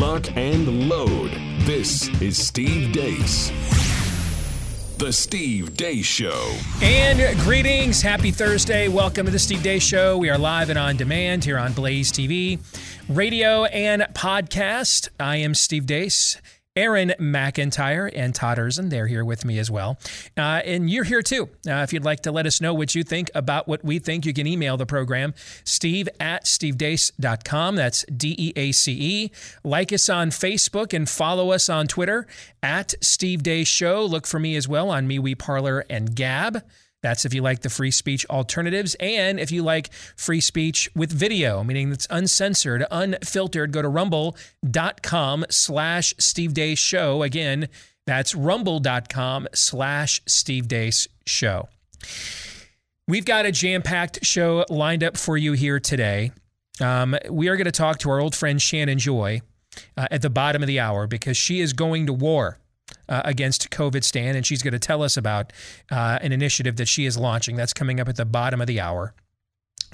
lock, and load. This is Steve Deace. The Steve Deace Show. And greetings. Happy Thursday. Welcome to the Steve Deace Show. We are live and on demand here on Blaze TV, radio, and podcast. I am Steve Deace. Aaron McIntire and Todd Erzen, they're here with me as well. Uh, and you're here too. Uh, if you'd like to let us know what you think about what we think, you can email the program, steve at stevedeace.com. That's D E A C E. Like us on Facebook and follow us on Twitter at Steve Deace Show. Look for me as well on MeWe Parler and Gab. That's if you like the free speech alternatives. And if you like free speech with video, meaning it's uncensored, unfiltered, go to rumble.com slash Steve Deace Show. Again, that's rumble.com slash Steve Deace Show. We've got a jam packed show lined up for you here today. Um, we are going to talk to our old friend Shannon Joy uh, at the bottom of the hour because she is going to war uh, against COVID stand, and she's going to tell us about uh, an initiative that she is launching. That's coming up at the bottom of the hour.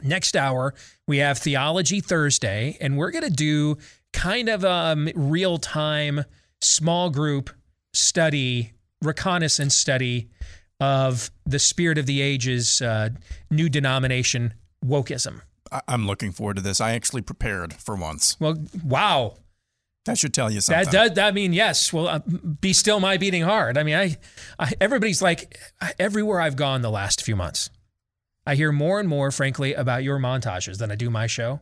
Next hour, we have Theology Thursday, and we're going to do kind of a real time small group study, reconnaissance study of the spirit of the ages, uh, new denomination wokeism. I'm looking forward to this. I actually prepared for once. Well, wow. That should tell you something. That does. That mean yes. Well, uh, be still my beating heart. I mean, I, I, everybody's like everywhere I've gone the last few months, I hear more and more, frankly, about your montages than I do my show,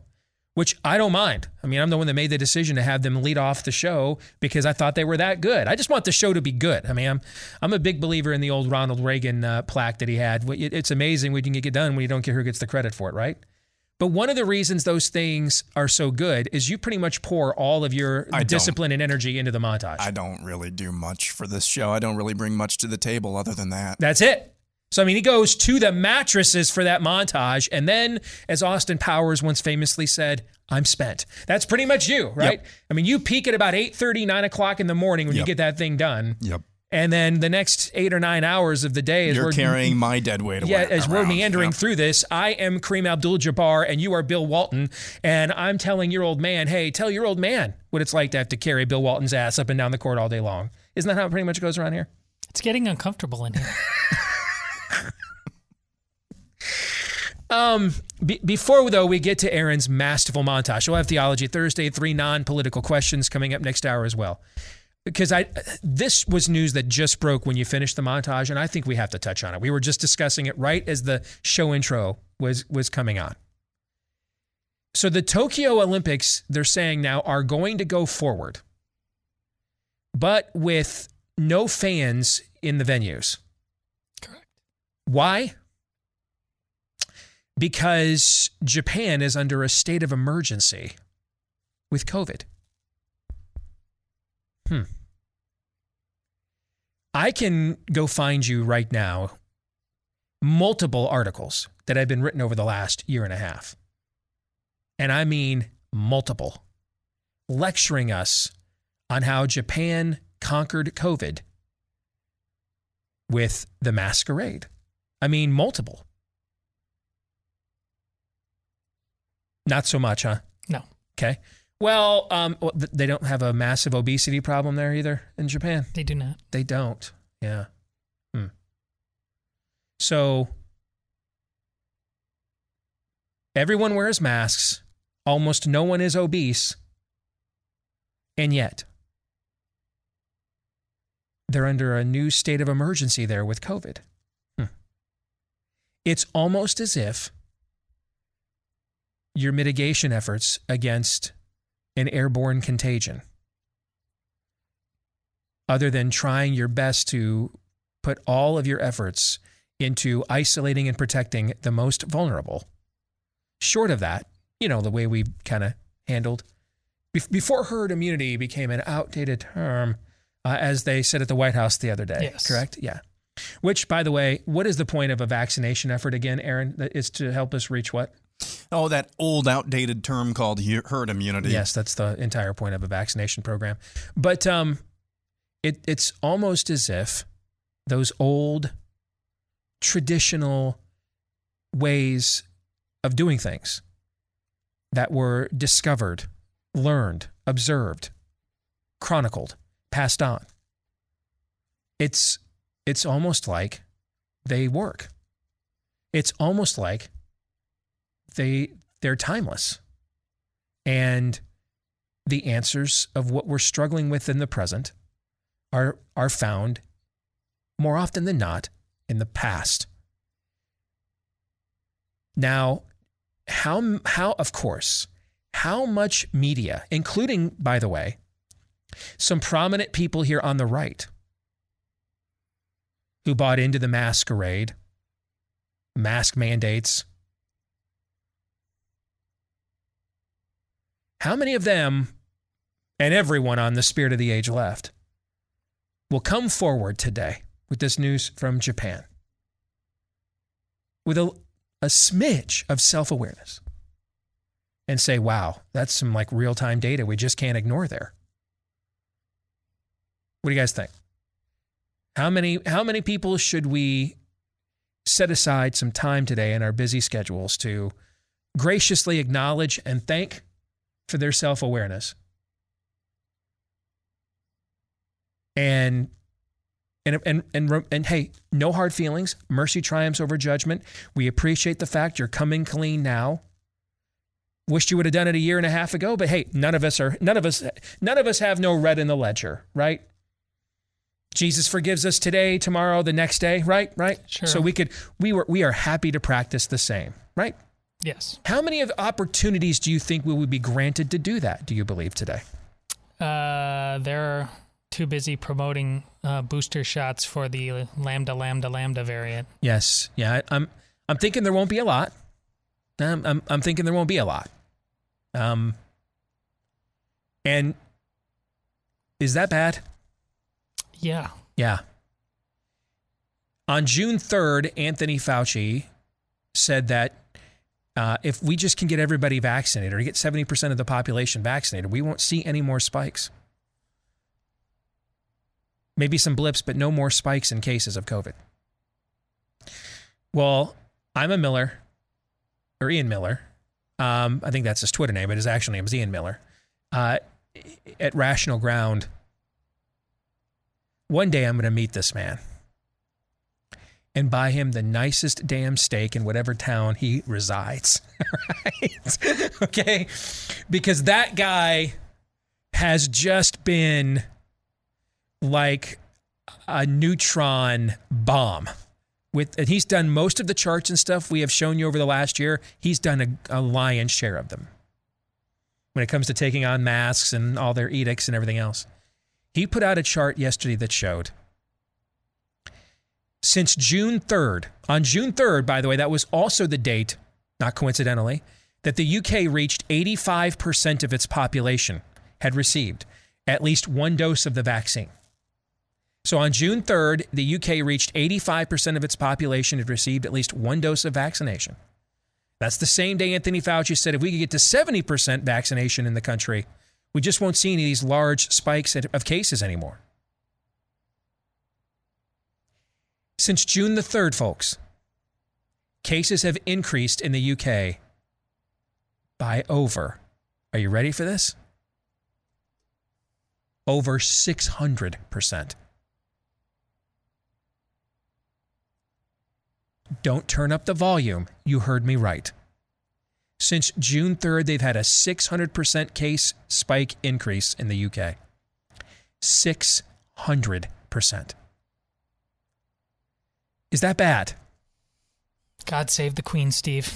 which I don't mind. I mean, I'm the one that made the decision to have them lead off the show because I thought they were that good. I just want the show to be good. I mean, I'm, I'm a big believer in the old Ronald Reagan uh, plaque that he had. It's amazing when you can get done when you don't care who gets the credit for it, right? But one of the reasons those things are so good is you pretty much pour all of your I discipline and energy into the montage. I don't really do much for this show. I don't really bring much to the table other than that. That's it. So, I mean, he goes to the mattresses for that montage. And then, as Austin Powers once famously said, I'm spent. That's pretty much you, right? Yep. I mean, you peak at about 8 9 o'clock in the morning when you get that thing done. Yep. And then the next eight or nine hours of the day is You're we're carrying my dead weight away. Yeah, as we're meandering Yep. through this, I am Kareem Abdul Jabbar and you are Bill Walton. And I'm telling your old man, hey, tell your old man what it's like to have to carry Bill Walton's ass up and down the court all day long. Isn't that how it pretty much goes around here? It's getting uncomfortable in here. Um, be- before though we get to Aaron's masterful montage, we'll have Theology Thursday, three non-political questions coming up next hour as well. Because I, this was news that just broke when you finished the montage, and I think we have to touch on it. We were just discussing it right as the show intro was was coming on. So the Tokyo Olympics, they're saying now, are going to go forward, but with no fans in the venues. Correct. Why? Because Japan is under a state of emergency with COVID. Hmm. I can go find you right now multiple articles that have been written over the last year and a half. And I mean multiple, lecturing us on how Japan conquered COVID with the masquerade. I mean, multiple. Not so much, huh? No. Okay. Well, um, well, th- they don't have a massive obesity problem there either in Japan. They do not. They don't. Yeah. Hmm. So everyone wears masks. Almost no one is obese. And yet, they're under a new state of emergency there with COVID. Hmm. It's almost as if your mitigation efforts against an airborne contagion other than trying your best to put all of your efforts into isolating and protecting the most vulnerable. Short of that, you know, the way we kind of handled before herd immunity became an outdated term, uh, as they said at the White House the other day. Yes. Correct? Yeah. Which, by the way, what is the point of a vaccination effort again, Aaron? That is to help us reach what? Oh, that old, outdated term called herd immunity. Yes, that's the entire point of a vaccination program. But um, it, it's almost as if those old traditional ways of doing things that were discovered, learned, observed chronicled, passed on. It's it's almost like they work. It's almost like they they're timeless. And the answers of what we're struggling with in the present are are found more often than not in the past. Now, how how of course, how much media, including by the way, some prominent people here on the right who bought into the masquerade, mask mandates. How many of them and everyone on the spirit of the age left will come forward today with this news from Japan with a, a smidge of self awareness and say, wow, that's some like real time data we just can't ignore there. What do you guys think? How many how many people should we set aside some time today in our busy schedules to graciously acknowledge and thank for their self-awareness? And and, and, and, and, hey, no hard feelings. Mercy triumphs over judgment. We appreciate the fact you're coming clean now. Wished you would have done it a year and a half ago, but hey, none of us are none of us none of us have no red in the ledger, right? Jesus forgives us today, tomorrow, the next day, right? Right? Sure. So we could we were we are happy to practice the same, right? Yes. How many of opportunities do you think we would be granted to do that, do you believe today? Uh, they're too busy promoting uh, booster shots for the lambda lambda lambda variant. Yes. Yeah, I, I'm I'm thinking there won't be a lot. I'm I'm, I'm thinking there won't be a lot. Um and is that bad? Yeah. Yeah. On June 3rd, Anthony Fauci said that uh, if we just can get everybody vaccinated or get 70% of the population vaccinated, we won't see any more spikes. Maybe some blips, but no more spikes in cases of COVID. Well, I'm a Miller, or Ian Miller. Um, I think that's his Twitter name, but his actual name is Ian Miller. Uh, at Rational Ground, one day I'm going to meet this man and buy him the nicest damn steak in whatever town he resides. okay? Because that guy has just been like a neutron bomb. With and he's done most of the charts and stuff we have shown you over the last year. He's done a, a lion's share of them when it comes to taking on masks and all their edicts and everything else. He put out a chart yesterday that showed since June 3rd, on June 3rd, by the way, that was also the date, not coincidentally, that the UK reached 85% of its population had received at least one dose of the vaccine. So on June 3rd, the UK reached 85% of its population had received at least one dose of vaccination. That's the same day Anthony Fauci said if we could get to 70% vaccination in the country, we just won't see any of these large spikes of cases anymore. Since June the 3rd, folks, cases have increased in the UK by over, are you ready for this? Over 600%. Don't turn up the volume. You heard me right. Since June 3rd, they've had a 600% case spike increase in the UK. 600%. Is that bad? God save the Queen, Steve.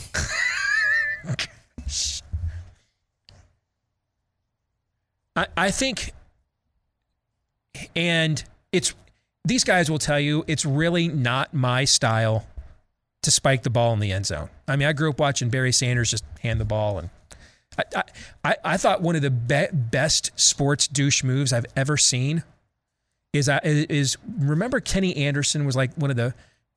I, I think, and it's, these guys will tell you it's really not my style to spike the ball in the end zone. I mean, I grew up watching Barry Sanders just hand the ball, and I I, I thought one of the be- best sports douche moves I've ever seen is uh, is remember Kenny Anderson was like one of the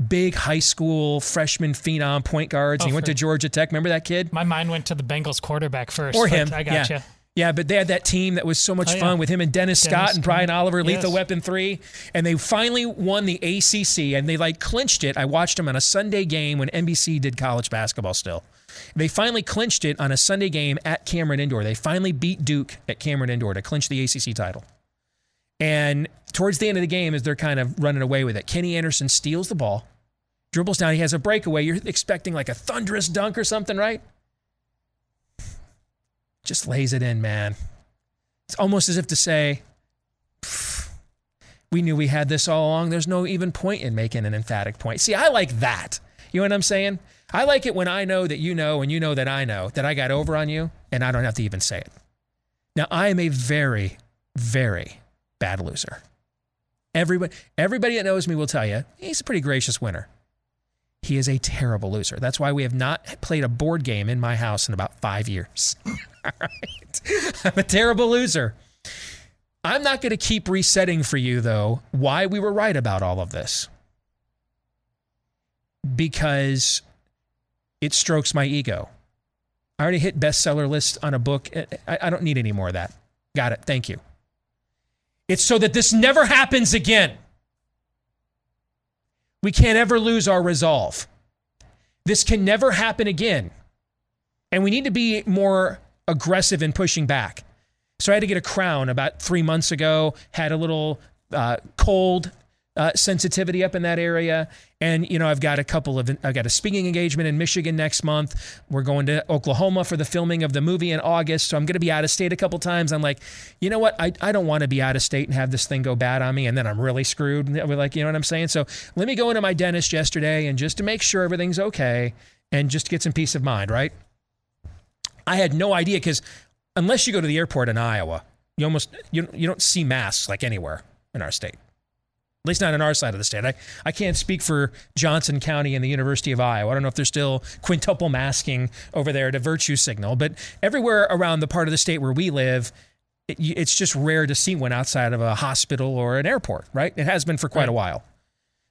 big high school freshman phenom point guards. Oh, and he went to Georgia Tech. Remember that kid? My mind went to the Bengals quarterback first. or him. I got yeah. you. Yeah, but they had that team that was so much Oh, yeah. fun with him and Dennis, Dennis Scott and Brian. Oliver, mm-hmm. Lethal Yes. Weapon 3. And they finally won the ACC and they like clinched it. I watched them on a Sunday game when NBC did college basketball still. They finally clinched it on a Sunday game at Cameron Indoor. They finally beat Duke at Cameron Indoor to clinch the ACC title. And towards the end of the game, as they're kind of running away with it, Kenny Anderson steals the ball, dribbles down. He has a breakaway. You're expecting like a thunderous dunk or something, right? Just lays it in, man. It's almost as if to say, we knew we had this all along. There's no even point in making an emphatic point. See, I like that. You know what I'm saying? I like it when I know that you know and you know that I know that I got over on you and I don't have to even say it. Now, I am a very, very bad loser. Everybody, everybody that knows me will tell you he's a pretty gracious winner. He is a terrible loser. That's why we have not played a board game in my house in about five years. All right. I'm a terrible loser. I'm not going to keep resetting for you, though, why we were right about all of this. Because it strokes my ego. I already hit bestseller list on a book. I, I don't need any more of that. Got it. Thank you. It's so that this never happens again. We can't ever lose our resolve. This can never happen again. And we need to be more aggressive in pushing back. So I had to get a crown about three months ago, had a little uh, cold uh, sensitivity up in that area. And, you know, I've got a couple of, I've got a speaking engagement in Michigan next month. We're going to Oklahoma for the filming of the movie in August. So I'm going to be out of state a couple times. I'm like, you know what? I, I don't want to be out of state and have this thing go bad on me. And then I'm really screwed. We're like, you know what I'm saying? So let me go into my dentist yesterday and just to make sure everything's okay and just get some peace of mind, right? I had no idea because unless you go to the airport in Iowa, you almost, you, you don't see masks like anywhere in our state at least not on our side of the state. I, I can't speak for Johnson County and the University of Iowa. I don't know if they're still quintuple masking over there to virtue signal, but everywhere around the part of the state where we live, it, it's just rare to see one outside of a hospital or an airport, right? It has been for quite right. a while.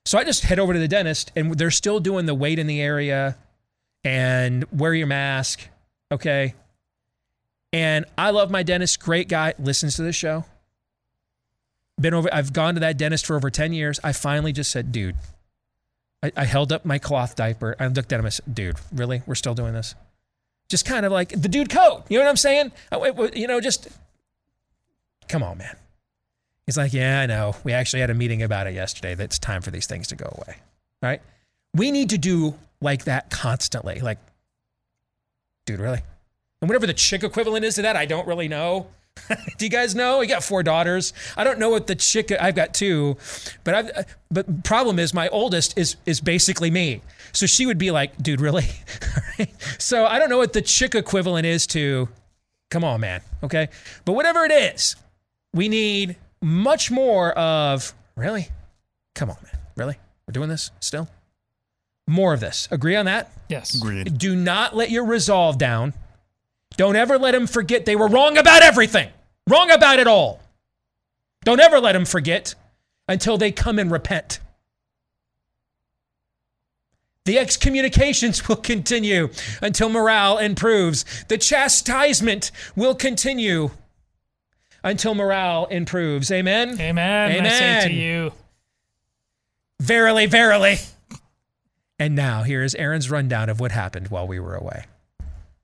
So I just head over to the dentist, and they're still doing the wait in the area and wear your mask, okay? And I love my dentist, great guy, listens to the show been over, I've gone to that dentist for over 10 years. I finally just said, dude, I, I held up my cloth diaper. I looked at him and said, dude, really? We're still doing this? Just kind of like the dude code. You know what I'm saying? You know, just come on, man. He's like, yeah, I know. We actually had a meeting about it yesterday. That's time for these things to go away. Right? We need to do like that constantly. Like, dude, really? And whatever the chick equivalent is to that, I don't really know. Do you guys know? I got four daughters. I don't know what the chick. I've got two, but I've. But problem is, my oldest is is basically me. So she would be like, "Dude, really?" so I don't know what the chick equivalent is to. Come on, man. Okay, but whatever it is, we need much more of. Really? Come on, man. Really? We're doing this still. More of this. Agree on that? Yes. Agreed. Do not let your resolve down. Don't ever let them forget they were wrong about everything, wrong about it all. Don't ever let them forget until they come and repent. The excommunications will continue until morale improves. The chastisement will continue until morale improves. Amen. Amen. Amen. I say to you. Verily, verily. And now here is Aaron's rundown of what happened while we were away.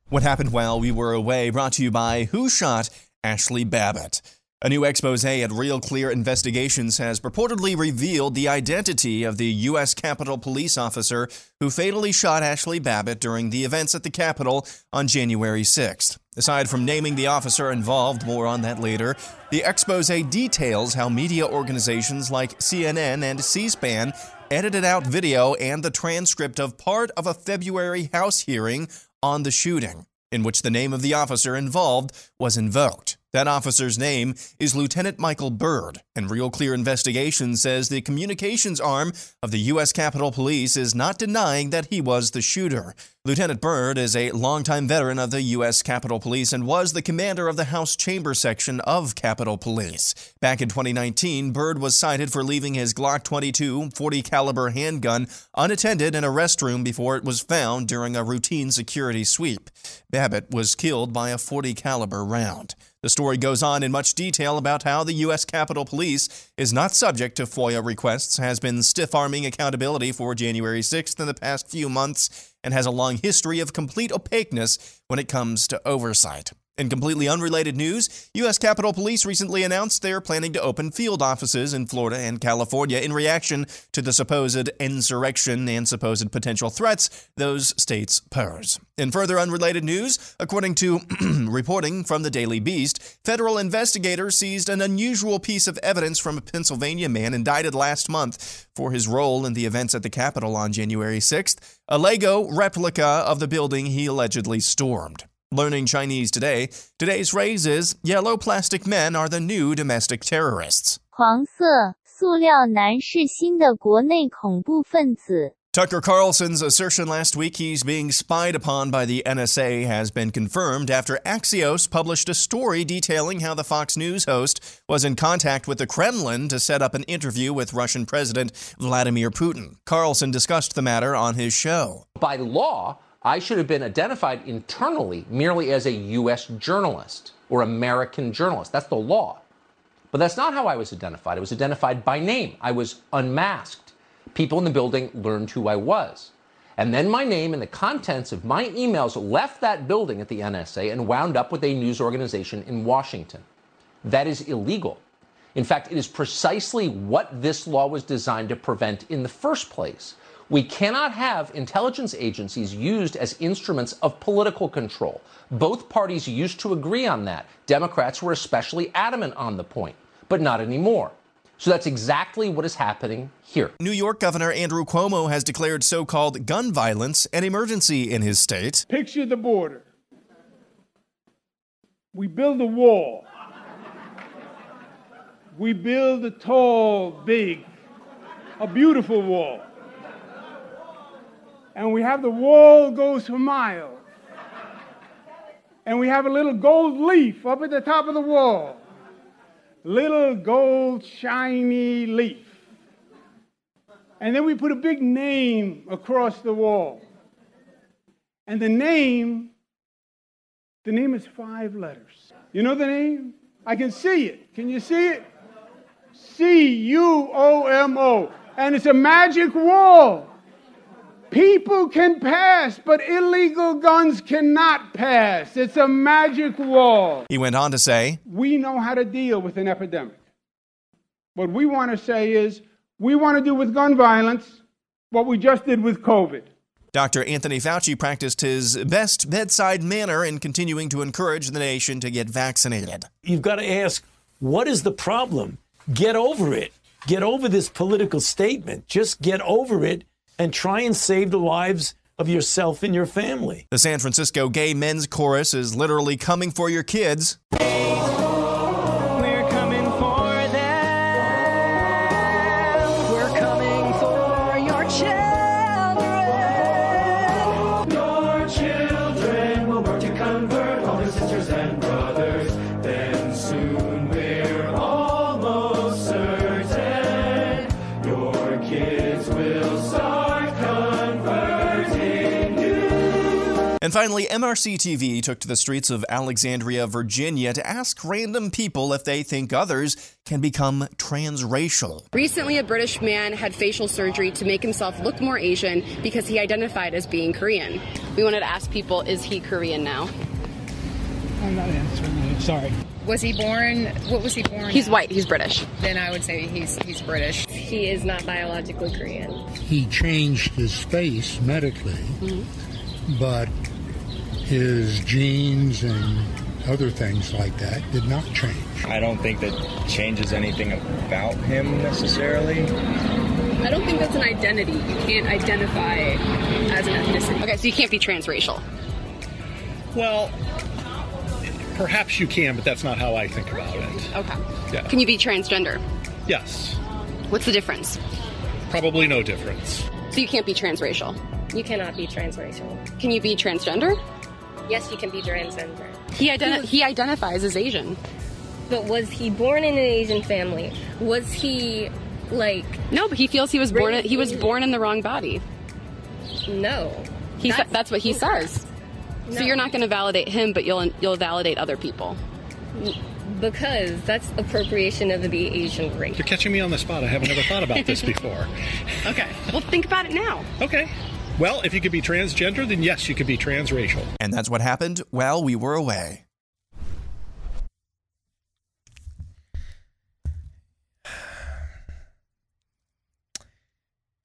What happened while we were away brought to you by Who Shot Ashley Babbitt. A new expose at Real Clear Investigations has purportedly revealed the identity of the U.S. Capitol police officer who fatally shot Ashley Babbitt during the events at the Capitol on January 6th. Aside from naming the officer involved, more on that later, the expose details how media organizations like CNN and C SPAN edited out video and the transcript of part of a February House hearing on the shooting, in which the name of the officer involved was invoked. That officer's name is Lieutenant Michael Byrd, and Real Clear Investigation says the communications arm of the U.S. Capitol Police is not denying that he was the shooter. Lieutenant Byrd is a longtime veteran of the U.S. Capitol Police and was the commander of the House Chamber Section of Capitol Police. Back in 2019, Byrd was cited for leaving his Glock 22 40 caliber handgun unattended in a restroom before it was found during a routine security sweep. Babbitt was killed by a 40 caliber round. The story goes on in much detail about how the U.S. Capitol Police is not subject to FOIA requests, has been stiff arming accountability for January 6th in the past few months, and has a long history of complete opaqueness when it comes to oversight. In completely unrelated news, U.S. Capitol Police recently announced they're planning to open field offices in Florida and California in reaction to the supposed insurrection and supposed potential threats those states pose. In further unrelated news, according to reporting from the Daily Beast, federal investigators seized an unusual piece of evidence from a Pennsylvania man indicted last month for his role in the events at the Capitol on January 6th, a Lego replica of the building he allegedly stormed. Learning Chinese today, today's phrase is Yellow plastic men are the new domestic terrorists. 黄色塑料男是新的国内恐怖分子。 Tucker Carlson's assertion last week he's being spied upon by the NSA has been confirmed after Axios published a story detailing how the Fox News host was in contact with the Kremlin to set up an interview with Russian President Vladimir Putin. Carlson discussed the matter on his show. By law, I should have been identified internally merely as a U.S. journalist or American journalist. That's the law. But that's not how I was identified. I was identified by name. I was unmasked. People in the building learned who I was. And then my name and the contents of my emails left that building at the NSA and wound up with a news organization in Washington. That is illegal. In fact, it is precisely what this law was designed to prevent in the first place. We cannot have intelligence agencies used as instruments of political control. Both parties used to agree on that. Democrats were especially adamant on the point, but not anymore. So that's exactly what is happening here. New York Governor Andrew Cuomo has declared so called gun violence an emergency in his state. Picture the border. We build a wall. We build a tall, big, a beautiful wall. And we have the wall goes for miles. And we have a little gold leaf up at the top of the wall. Little gold shiny leaf. And then we put a big name across the wall. And the name, the name is five letters. You know the name? I can see it. Can you see it? C U O M O. And it's a magic wall. People can pass, but illegal guns cannot pass. It's a magic wall. He went on to say, We know how to deal with an epidemic. What we want to say is we want to do with gun violence what we just did with COVID. Dr. Anthony Fauci practiced his best bedside manner in continuing to encourage the nation to get vaccinated. You've got to ask, what is the problem? Get over it. Get over this political statement. Just get over it and try and save the lives of yourself and your family. The San Francisco Gay Men's Chorus is literally coming for your kids. And finally, MRC TV took to the streets of Alexandria, Virginia to ask random people if they think others can become transracial. Recently, a British man had facial surgery to make himself look more Asian because he identified as being Korean. We wanted to ask people, is he Korean now? I'm not answering you. Sorry. Was he born? What was he born? He's as? white. He's British. Then I would say he's he's British. He is not biologically Korean. He changed his face medically, Mm-hmm. but his genes and other things like that did not change. I don't think that changes anything about him necessarily. I don't think that's an identity. You can't identify as an ethnicity. Okay, so you can't be transracial. Well, perhaps you can, but that's not how I think about it. Okay. Yeah. Can you be transgender? Yes. What's the difference? Probably no difference. So you can't be transracial. You cannot be transracial. Can you be transgender? Yes, he can be transgender. He identi- he identifies as Asian. But was he born in an Asian family? Was he like No, but he feels he was born Raised he was born in the wrong body. no? He that's, that's what he says. So you're not going to validate him, but you'll you'll validate other people. Because that's appropriation of the Asian race. You're catching me on the spot. I haven't ever thought about this before. Okay. Well, think about it now. Okay. Well, if you could be transgender, then yes, you could be transracial. And that's what happened while we were away.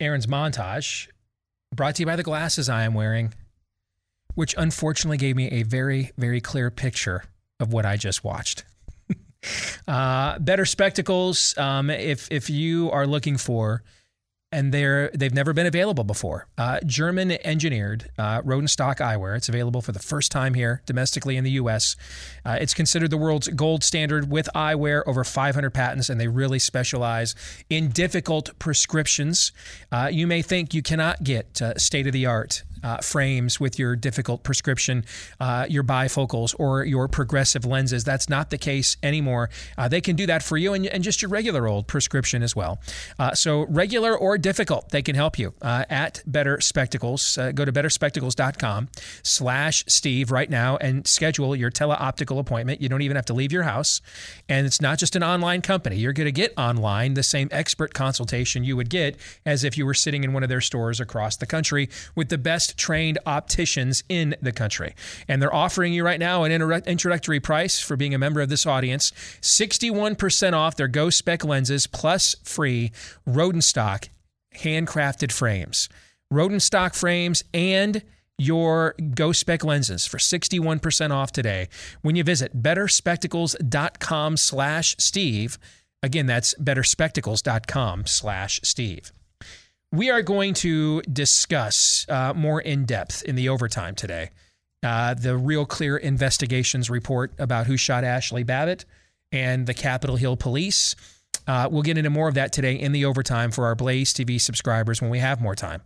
Aaron's montage, brought to you by the glasses I am wearing, which unfortunately gave me a very, very clear picture of what I just watched. uh, better spectacles, um, if if you are looking for and they're they've never been available before. Uh, German engineered uh, Rodenstock eyewear. It's available for the first time here domestically in the U.S. Uh, it's considered the world's gold standard with eyewear, over 500 patents, and they really specialize in difficult prescriptions. Uh, you may think you cannot get state of the art uh, frames with your difficult prescription, uh, your bifocals, or your progressive lenses. That's not the case anymore. Uh, they can do that for you and, and, just your regular old prescription as well. Uh, so, regular or difficult, they can help you uh, at Better Spectacles. Uh, go to betterspectacles.com slash Steve right now and schedule your teleoptical appointment. You don't even have to leave your house. And it's not just an online company. You're going to get online the same expert consultation you would get as if you were sitting in one of their stores across the country with the best trained opticians in the country. And they're offering you right now an introductory price for being a member of this audience 61% off their Go Spec lenses plus free Rodenstock handcrafted frames. Rodenstock frames and your Go Spec lenses for 61% off today when you visit betterspectacles.com slash Steve. Again, that's betterspectacles.com slash Steve. We are going to discuss uh, more in depth in the overtime today uh, the Real Clear Investigations report about who shot Ashley Babbitt and the Capitol Hill Police. Uh, we'll get into more of that today in the overtime for our Blaze TV subscribers when we have more time.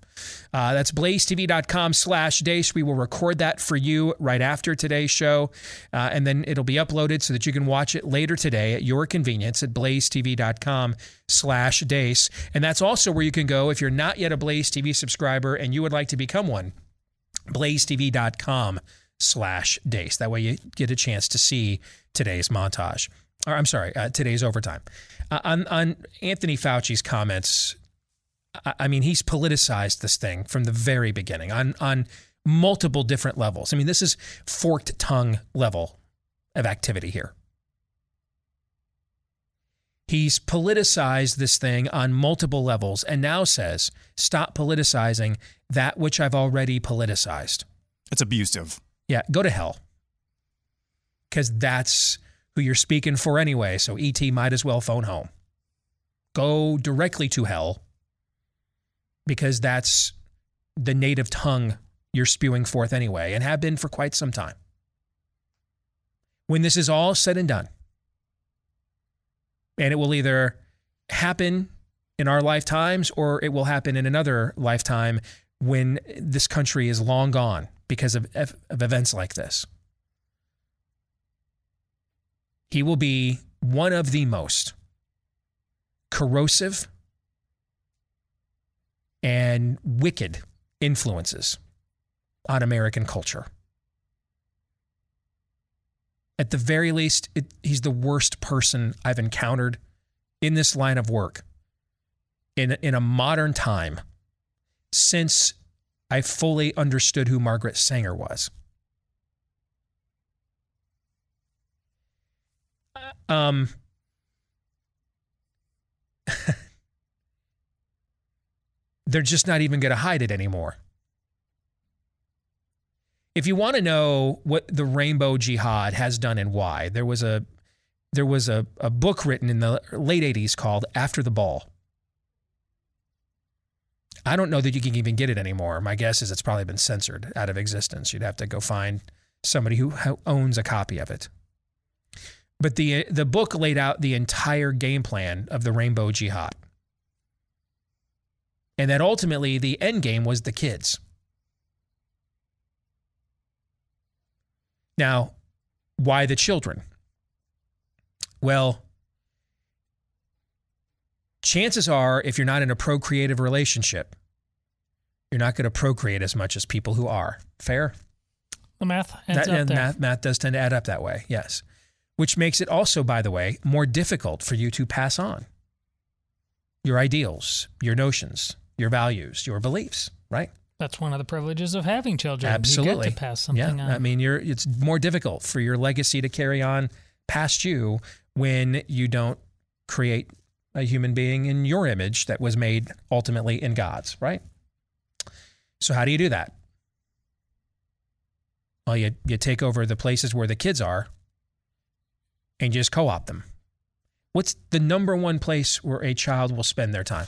Uh, that's blazetv.com slash Deace. We will record that for you right after today's show, uh, and then it'll be uploaded so that you can watch it later today at your convenience at blazetv.com slash Deace. And that's also where you can go if you're not yet a Blaze TV subscriber and you would like to become one, blazetv.com slash Deace. That way you get a chance to see today's montage. Or I'm sorry, uh, today's overtime. Uh, on, on Anthony Fauci's comments, I, I mean, he's politicized this thing from the very beginning on on multiple different levels. I mean, this is forked tongue level of activity here. He's politicized this thing on multiple levels and now says, stop politicizing that which I've already politicized. It's abusive. Yeah, go to hell. Because that's who you're speaking for anyway, so ET might as well phone home. Go directly to hell because that's the native tongue you're spewing forth anyway and have been for quite some time. When this is all said and done, and it will either happen in our lifetimes or it will happen in another lifetime when this country is long gone because of, of events like this he will be one of the most corrosive and wicked influences on American culture. At the very least, it, he's the worst person I've encountered in this line of work in, in a modern time since I fully understood who Margaret Sanger was. Um, they're just not even going to hide it anymore. If you want to know what the rainbow jihad has done and why, there was a there was a, a book written in the late 80s called After the Ball. I don't know that you can even get it anymore. My guess is it's probably been censored out of existence. You'd have to go find somebody who owns a copy of it. But the the book laid out the entire game plan of the Rainbow Jihad. And that ultimately the end game was the kids. Now, why the children? Well, chances are if you're not in a procreative relationship, you're not going to procreate as much as people who are. Fair? The math that, up there. Math, math does tend to add up that way, yes which makes it also, by the way, more difficult for you to pass on your ideals, your notions, your values, your beliefs, right? That's one of the privileges of having children. Absolutely. You get to pass something yeah. on. I mean, you're it's more difficult for your legacy to carry on past you when you don't create a human being in your image that was made ultimately in God's, right? So, how do you do that? Well, you, you take over the places where the kids are and just co opt them. What's the number one place where a child will spend their time?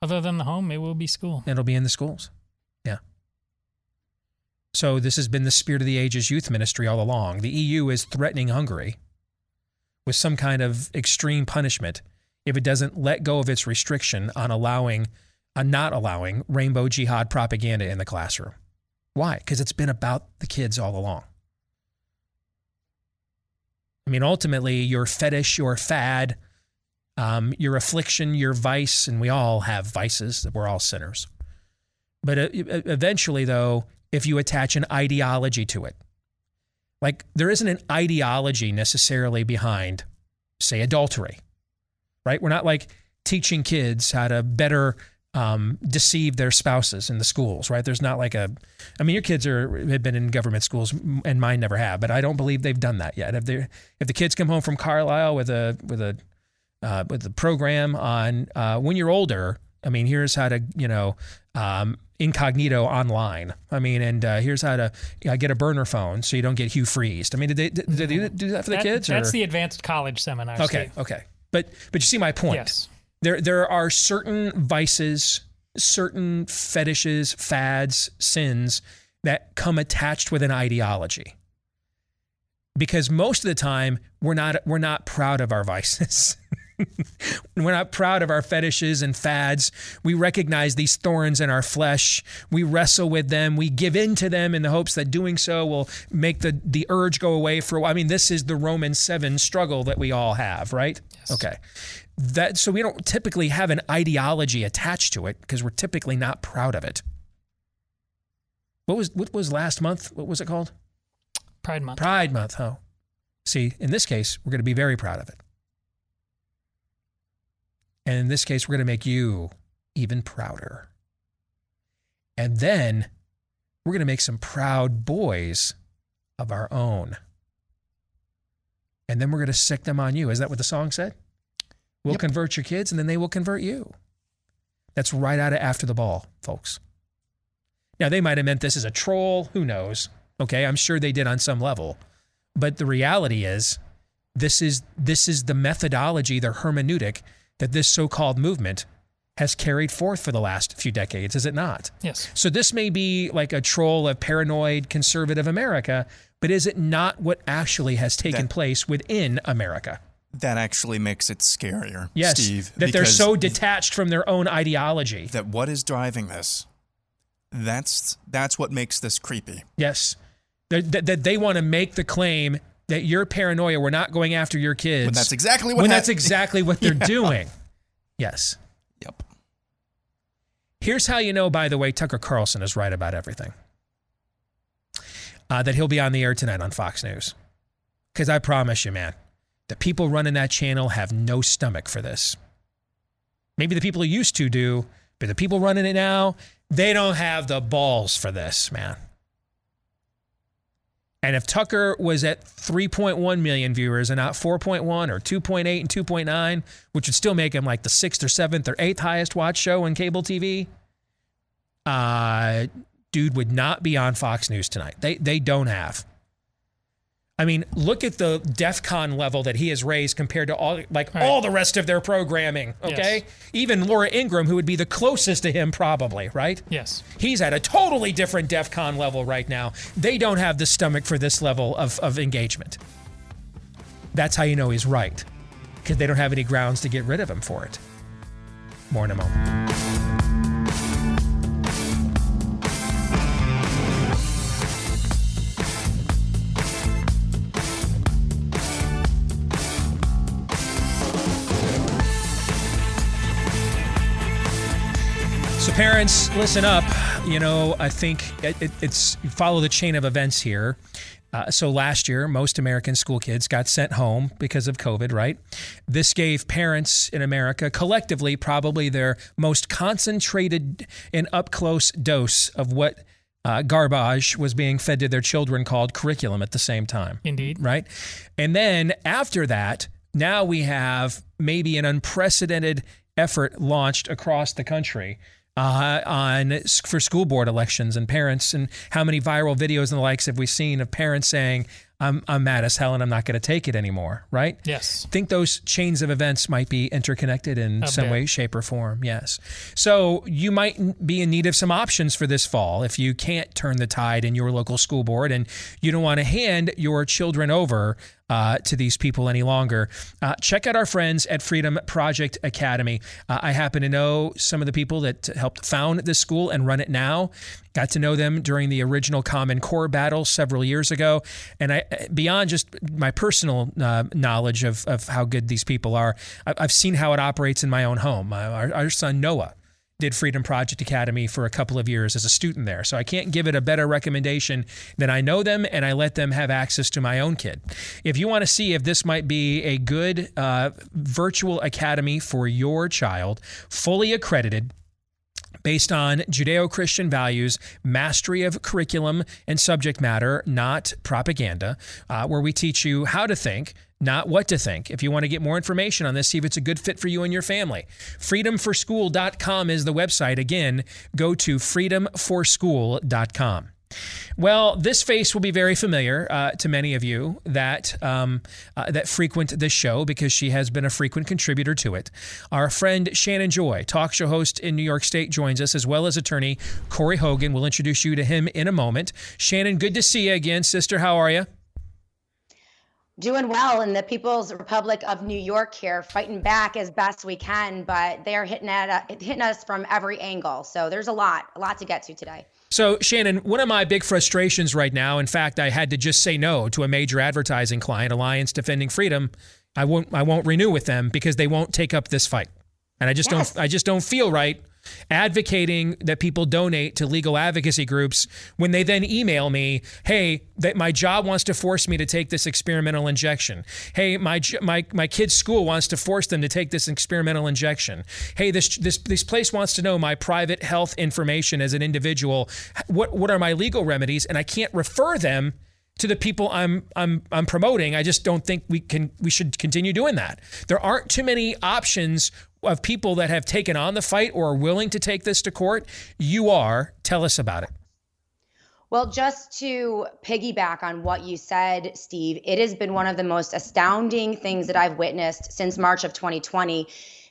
Other than the home, it will be school. It'll be in the schools. Yeah. So this has been the spirit of the ages youth ministry all along. The EU is threatening Hungary with some kind of extreme punishment if it doesn't let go of its restriction on allowing, on not allowing rainbow jihad propaganda in the classroom. Why? Because it's been about the kids all along. I mean, ultimately, your fetish, your fad, um, your affliction, your vice, and we all have vices. We're all sinners. But uh, eventually, though, if you attach an ideology to it, like there isn't an ideology necessarily behind, say, adultery, right? We're not like teaching kids how to better um, deceive their spouses in the schools, right? There's not like a, I mean, your kids are have been in government schools, and mine never have, but I don't believe they've done that yet. If they if the kids come home from Carlisle with a with a uh, with a program on uh, when you're older, I mean, here's how to you know um, incognito online. I mean, and uh, here's how to uh, get a burner phone so you don't get Hugh freezed. I mean, did they, did they do- do that for the That- kids? That's or? the advanced college seminar. Okay, Steve. okay. But but you see my point. Yes. There there are certain vices, certain fetishes, fads, sins that come attached with an ideology. Because most of the time we're not we're not proud of our vices. we're not proud of our fetishes and fads. We recognize these thorns in our flesh. We wrestle with them. We give in to them in the hopes that doing so will make the, the urge go away for a while. I mean, this is the Roman 7 struggle that we all have, right? Okay. That so we don't typically have an ideology attached to it because we're typically not proud of it. What was what was last month? What was it called? Pride Month. Pride Month. Oh. See, in this case, we're going to be very proud of it. And in this case, we're going to make you even prouder. And then we're going to make some proud boys of our own. And then we're going to sick them on you. Is that what the song said? We'll convert your kids and then they will convert you. That's right out of After the Ball, folks. Now, they might have meant this as a troll. Who knows? Okay, I'm sure they did on some level. But the reality is, this is this is the methodology, the hermeneutic that this so-called movement has carried forth for the last few decades, is it not? Yes. So this may be like a troll of paranoid conservative America, but is it not what actually has taken That- place within America? That actually makes it scarier, Yes, Steve. that they're so detached from their own ideology. that what is driving this? That's that's what makes this creepy. Yes. That, that, they want to make the claim that your paranoia, we're not going after your kids. When that's exactly what When hap- that's exactly what they're Yeah. doing. Yes. Yep. Here's how you know, by the way, Tucker Carlson is right about everything. Uh, that he'll be on the air tonight on Fox News. Because I promise you, man, the people running that channel have no stomach for this. Maybe the people who used to do, but the people running it now, they don't have the balls for this, man. And if Tucker was at 3.1 million viewers and not 4.1 or 2.8 and 2.9, which would still make him like the sixth or seventh or eighth highest watched show on cable TV, uh, dude would not be on Fox News tonight. They they don't have. I mean, look at the DEF CON level that he has raised compared to all like all the rest of their programming. Okay, even Laura Ingraham, who would be the closest to him, probably right. Yes. He's at a totally different DEF CON level right now. They don't have the stomach for this level of, of engagement. That's how you know he's right, because they don't have any grounds to get rid of him for it. More in a moment. Parents, listen up. You know, I think it, it, it's follow the chain of events here. Uh, so, last year, most American school kids got sent home because of COVID, right? This gave parents in America collectively probably their most concentrated and up close dose of what uh, garbage was being fed to their children called curriculum at the same time. Indeed. Right? And then after that, now we have maybe an unprecedented effort launched across the country uh, on for school board elections and parents and how many viral videos and the likes have we seen of parents saying I'm, I'm mad as hell and I'm not going to take it anymore, right? Yes. think those chains of events might be interconnected in some way, shape, or form. Yes. So you might be in need of some options for this fall if you can't turn the tide in your local school board and you don't want to hand your children over uh, to these people any longer. Uh, check out our friends at Freedom Project Academy. Uh, I happen to know some of the people that helped found this school and run it now. Got to know them during the original Common Core battle several years ago, and I beyond just my personal uh, knowledge of of how good these people are, I've seen how it operates in my own home. Our, our son Noah did Freedom Project Academy for a couple of years as a student there. So I can't give it a better recommendation than I know them and I let them have access to my own kid. If you want to see if this might be a good uh, virtual academy for your child, fully accredited, based on Judeo Christian values, mastery of curriculum and subject matter, not propaganda, uh, where we teach you how to think. Not what to think. If you want to get more information on this, see if it's a good fit for you and your family. Freedomforschool.com is the website. Again, go to freedomforschool.com. Well, this face will be very familiar uh, to many of you that um, uh, that frequent this show because she has been a frequent contributor to it. Our friend Shannon Joy, talk show host in New York State, joins us as well as attorney Corey Hogan. We'll introduce you to him in a moment. Shannon, good to see you again, sister. How are you? Doing well in the People's Republic of New York here, fighting back as best we can, but they're hitting at uh, hitting us from every angle. So there's a lot, a lot to get to today. So, Shannon, one of my big frustrations right now, in fact, I had to just say no to a major advertising client, Alliance Defending Freedom. I won't I won't renew with them because they won't take up this fight. And I just Yes. don't I just don't feel right advocating that people donate to legal advocacy groups when they then email me, "Hey, that my job wants to force me to take this experimental injection. Hey, my my my kid's school wants to force them to take this experimental injection. Hey, this this this place wants to know my private health information as an individual. What what are my legal remedies?" And I can't refer them to the people I'm I'm I'm promoting. I just don't think we can we should continue doing that. There aren't too many options of people that have taken on the fight or are willing to take this to court. You are. Tell us about it. Well, just to piggyback on what you said, Steve, it has been one of the most astounding things that I've witnessed since March of 2020.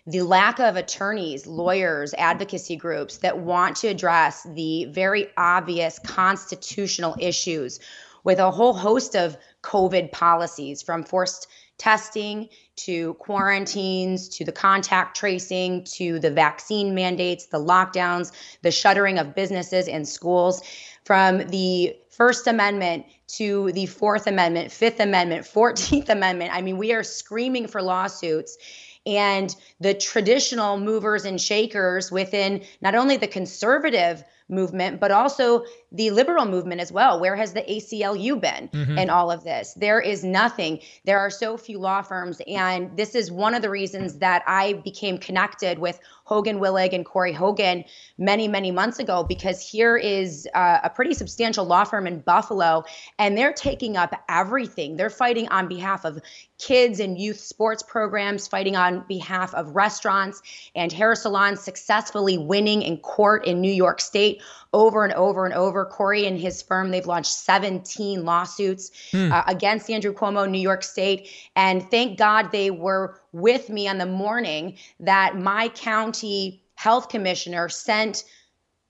The lack of attorneys, lawyers, advocacy groups that want to address the very obvious constitutional issues with a whole host of COVID policies from forced testing to quarantines to the contact tracing to the vaccine mandates, the lockdowns, the shuttering of businesses and schools, from the First Amendment to the Fourth Amendment, Fifth Amendment, 14th Amendment. I mean, we are screaming for lawsuits. And the traditional movers and shakers within not only the conservative movement, but also the liberal movement as well. Where has the ACLU been Mhm. in all of this? There is nothing. There are so few law firms. And this is one of the reasons that I became connected with Hogan Willig and Corey Hogan many, many months ago, because here is uh, a pretty substantial law firm in Buffalo, and they're taking up everything. They're fighting on behalf of kids and youth sports programs, fighting on behalf of restaurants and hair salons, successfully winning in court in New York State over and over and over. Corey and his firm, they've launched 17 lawsuits Hmm. uh, against Andrew Cuomo, in New York State. And thank God they were with me on the morning that my county health commissioner sent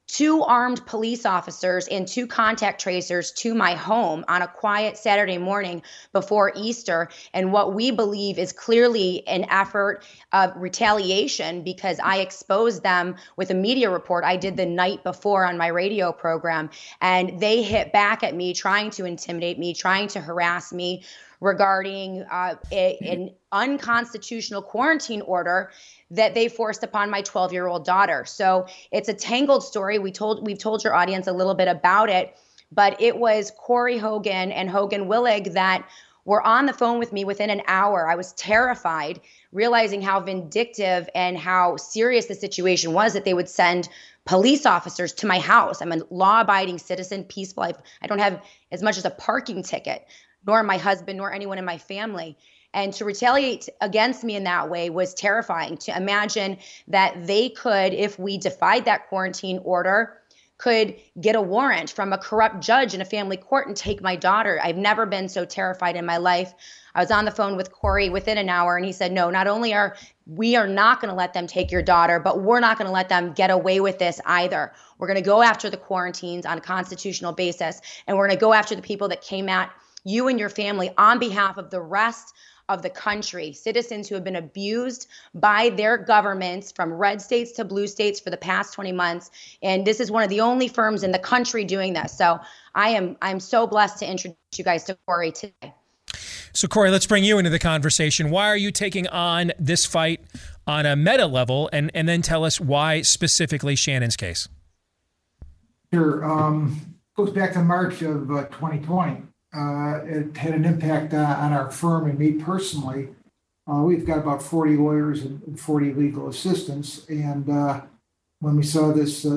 two armed police officers and two contact tracers to my home on a quiet Saturday morning before Easter. And what we believe is clearly an effort of retaliation because I exposed them with a media report I did the night before on my radio program. And they hit back at me, trying to intimidate me, trying to harass me regarding uh, an unconstitutional quarantine order that they forced upon my 12 year old daughter. So it's a tangled story. We told we've told your audience a little bit about it, but it was Corey Hogan and Hogan Willig that were on the phone with me within an hour. I was terrified, realizing how vindictive and how serious the situation was that they would send police officers to my house. I'm a law abiding citizen, peaceful. I, I don't have as much as a parking ticket, nor my husband, nor anyone in my family. And to retaliate against me in that way was terrifying. To imagine that they could, if we defied that quarantine order, could get a warrant from a corrupt judge in a family court and take my daughter. I've never been so terrified in my life. I was on the phone with Corey within an hour and he said, No, not only are we are not going to let them take your daughter, but we're not going to let them get away with this either. We're going to go after the quarantines on a constitutional basis and we're going to go after the people that came at you and your family on behalf of the rest of the country, citizens who have been abused by their governments from red states to blue states for the past 20 months. And this is one of the only firms in the country doing this. So I am I'm so blessed to introduce you guys to Corey today. So, Corey, let's bring you into the conversation. Why are you taking on this fight on a meta level? And, and then tell us why specifically Shannon's case. Sure. Um, goes back to March of uh, 2020. Uh, it had an impact uh, on our firm and me personally. Uh, we've got about 40 lawyers and 40 legal assistants. And uh, when we saw this, uh,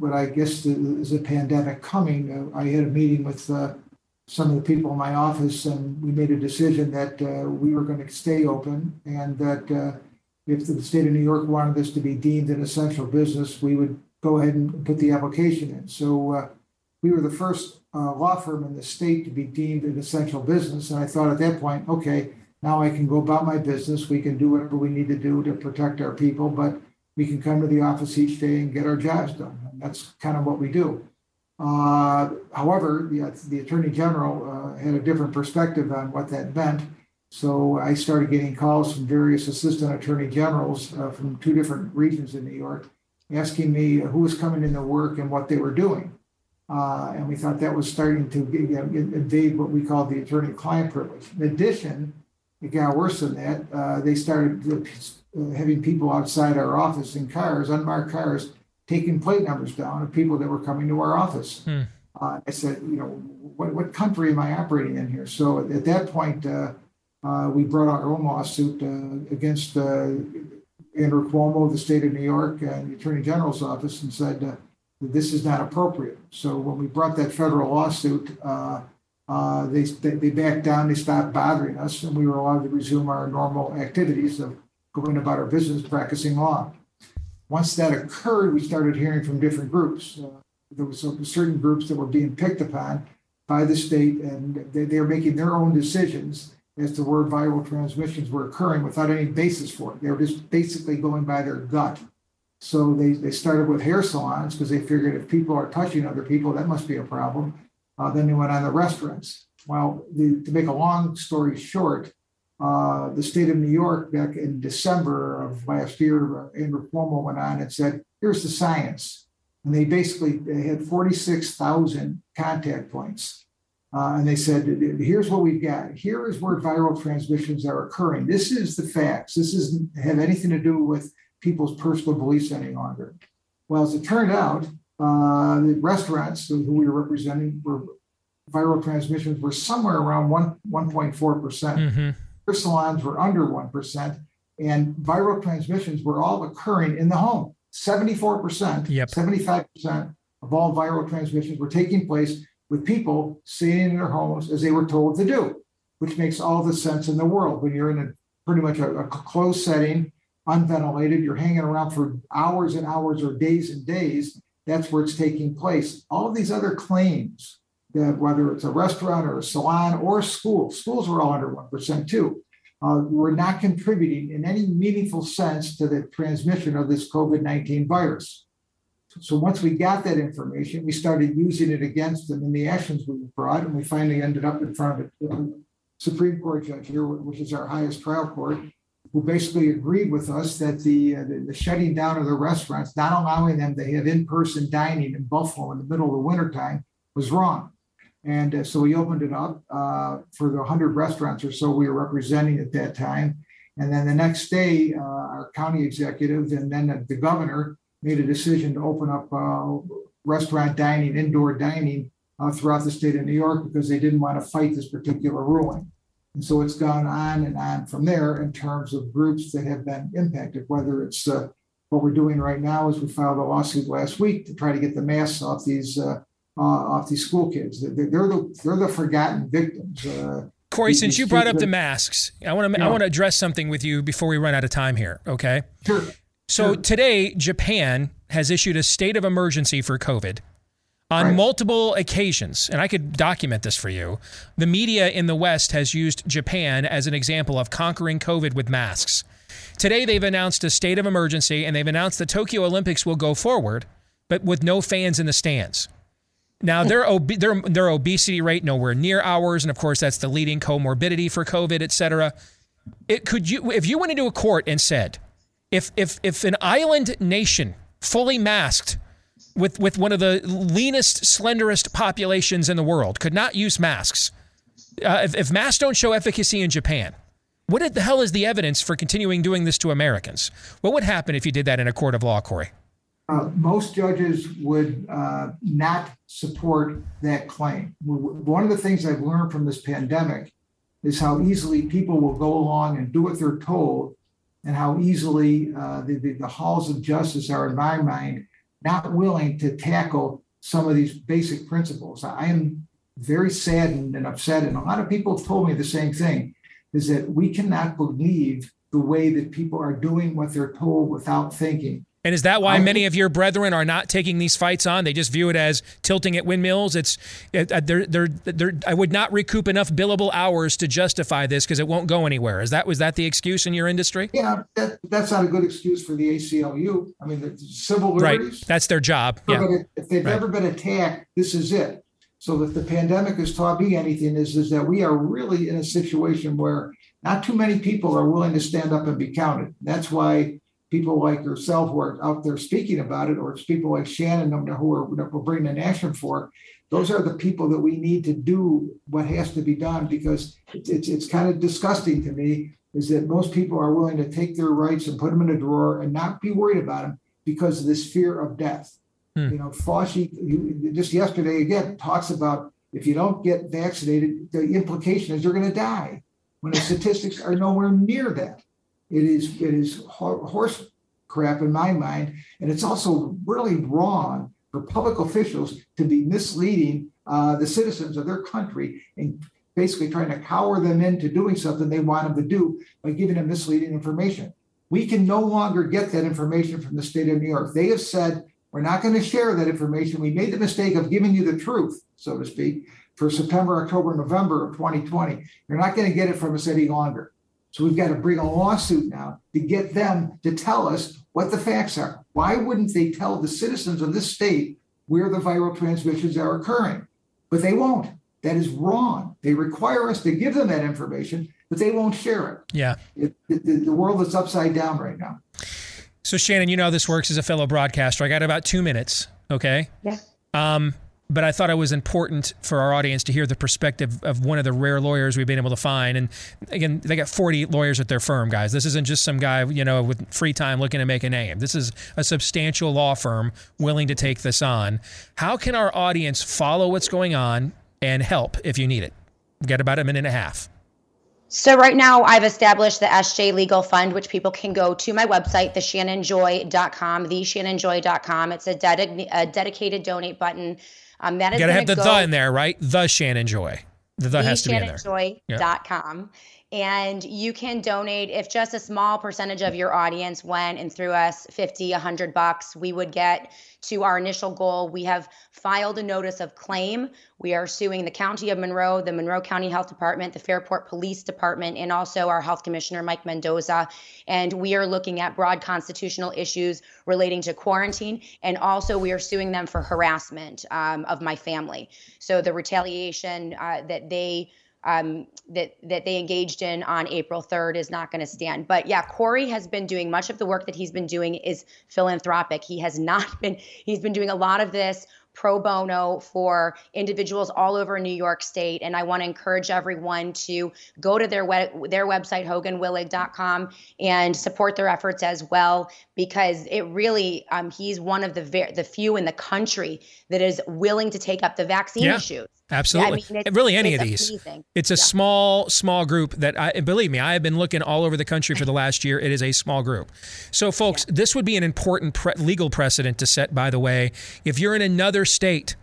what I guess is a pandemic coming, I had a meeting with some of the people in my office, and we made a decision that we were going to stay open and that if the state of New York wanted this to be deemed an essential business, we would go ahead and put the application in. So we were the first uh, law firm in the state to be deemed an essential business. And I thought at that point, okay, now I can go about my business. We can do whatever we need to do to protect our people, but we can come to the office each day and get our jobs done. And that's kind of what we do. Uh, however, the, the Attorney General uh, had a different perspective on what that meant. So I started getting calls from various assistant attorney generals uh, from two different regions in New York asking me who was coming in into work and what they were doing. Uh, and we thought that was starting to you know, invade what we call the attorney-client privilege. In addition, it got worse than that. Uh, they started uh, having people outside our office in cars, unmarked cars, taking plate numbers down of people that were coming to our office. Hmm. Uh, I said, you know, what, what country am I operating in here? So at, at that point, uh, uh, we brought our own lawsuit against Andrew Cuomo, the state of New York, and the Attorney General's office, and said this is not appropriate. So when we brought that federal lawsuit, uh, uh, they, they backed down, they stopped bothering us, and we were allowed to resume our normal activities of going about our business, practicing law. Once that occurred, we started hearing from different groups. Uh, there were certain groups that were being picked upon by the state, and they, they were making their own decisions as to where viral transmissions were occurring without any basis for it. They were just basically going by their gut. So they, they started with hair salons because they figured if people are touching other people, that must be a problem. Uh, then they went on the restaurants. Well, the, to make a long story short, uh, the state of New York back in December of last year, uh, Andrew Cuomo went on and said, here's the science. And they basically they had 46,000 contact points. Uh, and they said, here's what we've got. Here is where viral transmissions are occurring. This is the facts. This doesn't have anything to do with people's personal beliefs any longer. Well, as it turned out, uh, the restaurants who we were representing were viral transmissions were somewhere around 1, 1.4%. percent Mm-hmm. Hair salons were under 1%, and viral transmissions were all occurring in the home. 74%, Yep. 75% of all viral transmissions were taking place with people sitting in their homes as they were told to do, which makes all the sense in the world when you're in a pretty much a, a closed setting unventilated, you're hanging around for hours and hours or days and days, that's where it's taking place. All of these other claims that whether it's a restaurant or a salon or a school, schools are all under 1% too, uh, we're not contributing in any meaningful sense to the transmission of this COVID 19 virus. So once we got that information, we started using it against them in the actions we brought, and we finally ended up in front of the Supreme Court judge here, which is our highest trial court, who basically agreed with us that the, uh, the, the shutting down of the restaurants, not allowing them to have in-person dining in Buffalo in the middle of the wintertime was wrong. And uh, so we opened it up uh, for the 100 restaurants or so we were representing at that time. And then the next day, uh, our county executive and then the governor made a decision to open up uh, restaurant dining, indoor dining uh, throughout the state of New York because they didn't want to fight this particular ruling. And so it's gone on and on from there in terms of groups that have been impacted, whether it's uh, what we're doing right now is we filed a lawsuit last week to try to get the masks off these uh, uh, off these school kids. They're, they're the they're the forgotten victims. Uh, Corey, the- since the you brought up state- the masks, I want to I Yeah. want to address something with you before we run out of time here. Okay. Sure. So today, Japan has issued a state of emergency for COVID. On Right. multiple occasions, and I could document this for you, the media in the West has used Japan as an example of conquering COVID with masks. Today, they've announced a state of emergency and they've announced the Tokyo Olympics will go forward, but with no fans in the stands. Now their ob- their their obesity rate nowhere near ours, and of course that's the leading comorbidity for COVID, et cetera. It could you if you went into a court and said, if if if an island nation fully masked with with one of the leanest, slenderest populations in the world could not use masks, uh, if, if masks don't show efficacy in Japan, what the hell is the evidence for continuing doing this to Americans? What would happen if you did that in a court of law, Corey? Uh, most judges would uh, not support that claim. One of the things I've learned from this pandemic is how easily people will go along and do what they're told, and how easily uh, the, the, the halls of justice are, in my mind, not willing to tackle some of these basic principles. I am very saddened and upset, and a lot of people have told me the same thing is that we cannot believe the way that people are doing what they're told without thinking. And is that why many of your brethren are not taking these fights on? They just view it as tilting at windmills. It's uh, they're, they're, they're, I would not recoup enough billable hours to justify this because it won't go anywhere. Is that was that the excuse in your industry? Yeah, that, that's not a good excuse for the ACLU. I mean, the civil Right, that's their job. Yeah, If they've Right. never been attacked, this is it. So if the pandemic has taught me anything is, is that we are really in a situation where not too many people are willing to stand up and be counted. That's why people like yourself who are out there speaking about it, or it's people like Shannon who are, that we're bringing an action for, it. those are the people that we need to do what has to be done because it's, it's, it's kind of disgusting to me is that most people are willing to take their rights and put them in a drawer and not be worried about them because of this fear of death. Hmm. You know, Fauci, just yesterday again, talks about if you don't get vaccinated, the implication is you're going to die. When the statistics are nowhere near that, it is it is ho- horse crap in my mind, and it's also really wrong for public officials to be misleading uh, the citizens of their country and basically trying to cower them into doing something they want them to do by giving them misleading information. We can no longer get that information from the state of New York. They have said we're not going to share that information. We made the mistake of giving you the truth, so to speak, for September, October, November of 2020. You're not going to get it from us any longer. So we've got to bring a lawsuit now to get them to tell us what the facts are. Why wouldn't they tell the citizens of this state where the viral transmissions are occurring? But they won't. That is wrong. They require us to give them that information, but they won't share it. yeah. it the, the, the world is upside down right now. So Shannon, you know how this works as a fellow broadcaster. I got about two minutes. Okay. Yeah. Um, but I thought it was important for our audience to hear the perspective of one of the rare lawyers we've been able to find. And again, they got 40 lawyers at their firm, guys. This isn't just some guy, you know, with free time looking to make a name. This is a substantial law firm willing to take this on. How can our audience follow what's going on and help if you need it? We've got about a minute and a half. So right now I've established the SJ Legal Fund, which people can go to my website, theshannonjoy.com, theshannonjoy.com. It's a, dedi- a dedicated donate button. Um, that is You got to gonna have the go the in there, right? The Shannon Joy. The the has to be in there. theshannonjoy.com. And you can donate if just a small percentage of your audience went and threw us 50, 100 bucks, we would get to our initial goal. We have filed a notice of claim. We are suing the County of Monroe, the Monroe County Health Department, the Fairport Police Department, and also our Health Commissioner, Mike Mendoza. And we are looking at broad constitutional issues relating to quarantine. And also, we are suing them for harassment um, of my family. So the retaliation uh, that they um, that that they engaged in on April 3rd is not going to stand. But yeah, Corey has been doing much of the work that he's been doing is philanthropic. He has not been. He's been doing a lot of this pro bono for individuals all over New York State, and I want to encourage everyone to go to their web, their website hoganwillig.com and support their efforts as well because it really um, he's one of the ver- the few in the country that is willing to take up the vaccine Yeah. issues. Absolutely. Yeah, I mean, really, any of these. amazing. It's a small, small group that I believe me. I have been looking all over the country for the last year. It is a small group. So, folks, this would be an important pre- legal precedent to set. By the way, if you're in another state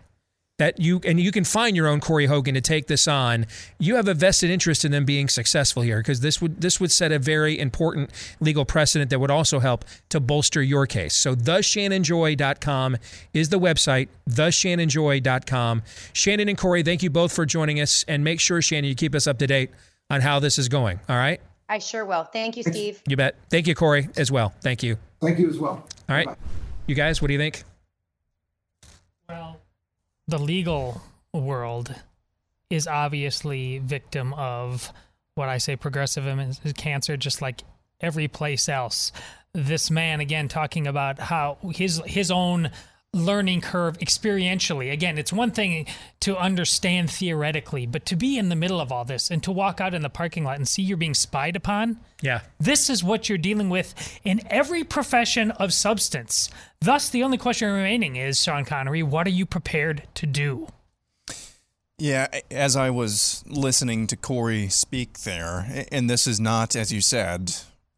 that you and you can find your own Corey Hogan to take this on. You have a vested interest in them being successful here because this would this would set a very important legal precedent that would also help to bolster your case. So theshannonjoy.com is the website, theshannonjoy.com. Shannon and Corey, thank you both for joining us and make sure Shannon you keep us up to date on how this is going. All right? I sure will. Thank you, Steve. You bet. Thank you Corey as well. Thank you. Thank you as well. All right. You guys, what do you think? Well, the legal world is obviously victim of what I say is cancer, just like every place else. This man again talking about how his his own learning curve experientially. Again, it's one thing to understand theoretically, but to be in the middle of all this and to walk out in the parking lot and see you're being spied upon. Yeah. This is what you're dealing with in every profession of substance. Thus, the only question remaining is, Sean Connery, what are you prepared to do? Yeah, as I was listening to Corey speak there, and this is not, as you said,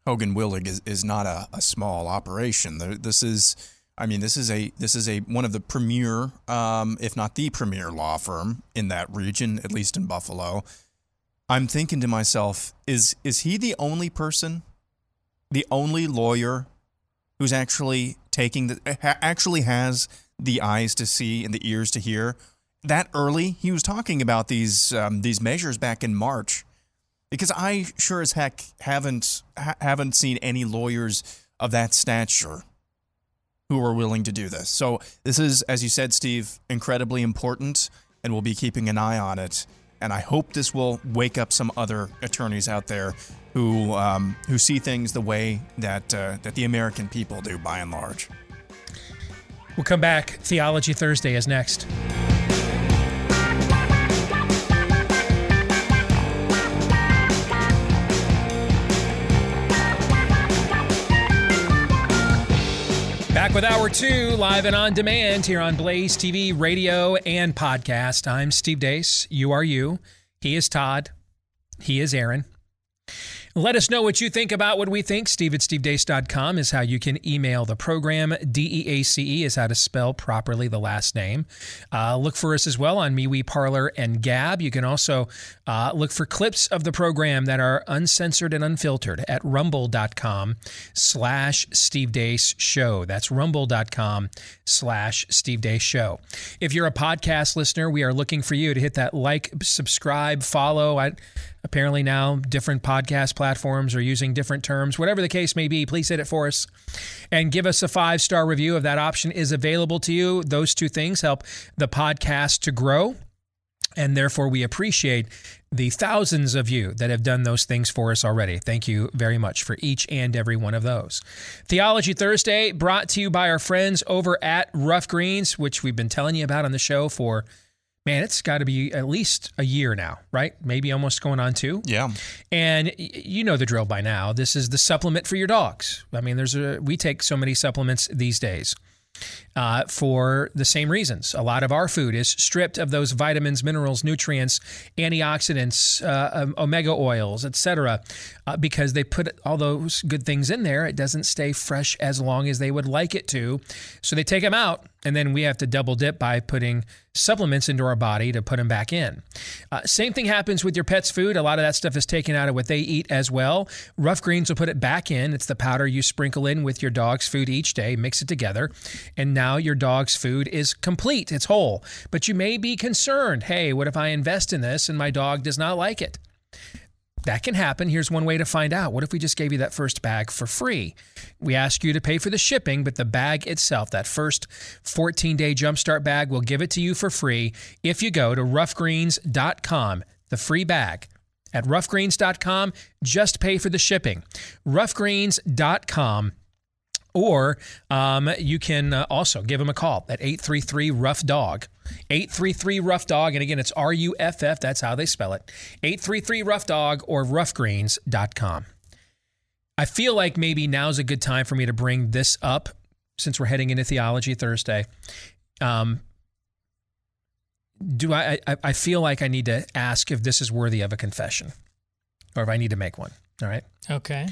Hogan Willig is, is not a, a small operation. This is, I mean, this is a this is a one of the premier, um, if not the premier law firm in that region, at least in Buffalo. I'm thinking to myself, is is he the only person, the only lawyer who's actually taking the actually has the eyes to see and the ears to hear that early he was talking about these um, these measures back in March because I sure as heck haven't ha- haven't seen any lawyers of that stature who are willing to do this. So this is as you said Steve incredibly important and we'll be keeping an eye on it and I hope this will wake up some other attorneys out there who um, who see things the way that uh, that the American people do by and large. We'll come back. Theology Thursday is next. With hour two, live and on demand here on Blaze TV, radio, and podcast. I'm Steve Deace. You are you. He is Todd. He is Aaron. Let us know what you think about what we think. Steve at stevedeace.com is how you can email the program. D E A C E is how to spell properly the last name. Uh, look for us as well on MeWe, Parler, and Gab. You can also uh, look for clips of the program that are uncensored and unfiltered at rumble.com slash Steve Deace Show. That's rumble.com slash Steve Deace Show. If you're a podcast listener, we are looking for you to hit that like, subscribe, follow. I, apparently now different podcast platforms are using different terms. Whatever the case may be, please hit it for us and give us a five star review if that option is available to you. Those two things help the podcast to grow. And therefore, we appreciate the thousands of you that have done those things for us already. Thank you very much for each and every one of those. Theology Thursday brought to you by our friends over at Ruff Greens, which we've been telling you about on the show for, man, it's got to be at least a year now, right? Maybe almost going on two. Yeah. And y- you know the drill by now. This is the supplement for your dogs. I mean, there's a we take so many supplements these days uh, for the same reasons. A lot of our food is stripped of those vitamins, minerals, nutrients, antioxidants, uh, um, omega oils, etc., uh, because they put all those good things in there. It doesn't stay fresh as long as they would like it to, so they take them out, and then we have to double dip by putting supplements into our body to put them back in. Uh, same thing happens with your pet's food. A lot of that stuff is taken out of what they eat as well. Ruff Greens will put it back in. It's the powder you sprinkle in with your dog's food each day, mix it together, and now your dog's food is complete. It's whole. But you may be concerned hey, what if I invest in this and my dog does not like it? That can happen. Here's one way to find out. What if we just gave you that first bag for free? We ask you to pay for the shipping, but the bag itself, that first 14 day jumpstart bag, we'll give it to you for free if you go to ruffgreens.com, the free bag. At ruffgreens.com, just pay for the shipping. Ruffgreens.com. Or um, you can uh, also give them a call at 833 Ruff Dog. 833 Ruff Dog. And again, it's R U F F. That's how they spell it. 833 Ruff Dog or ruffgreens.com. I feel like maybe now's a good time for me to bring this up since we're heading into Theology Thursday. Um, do I, I? I feel like I need to ask if this is worthy of a confession, or if I need to make one. All right. Okay.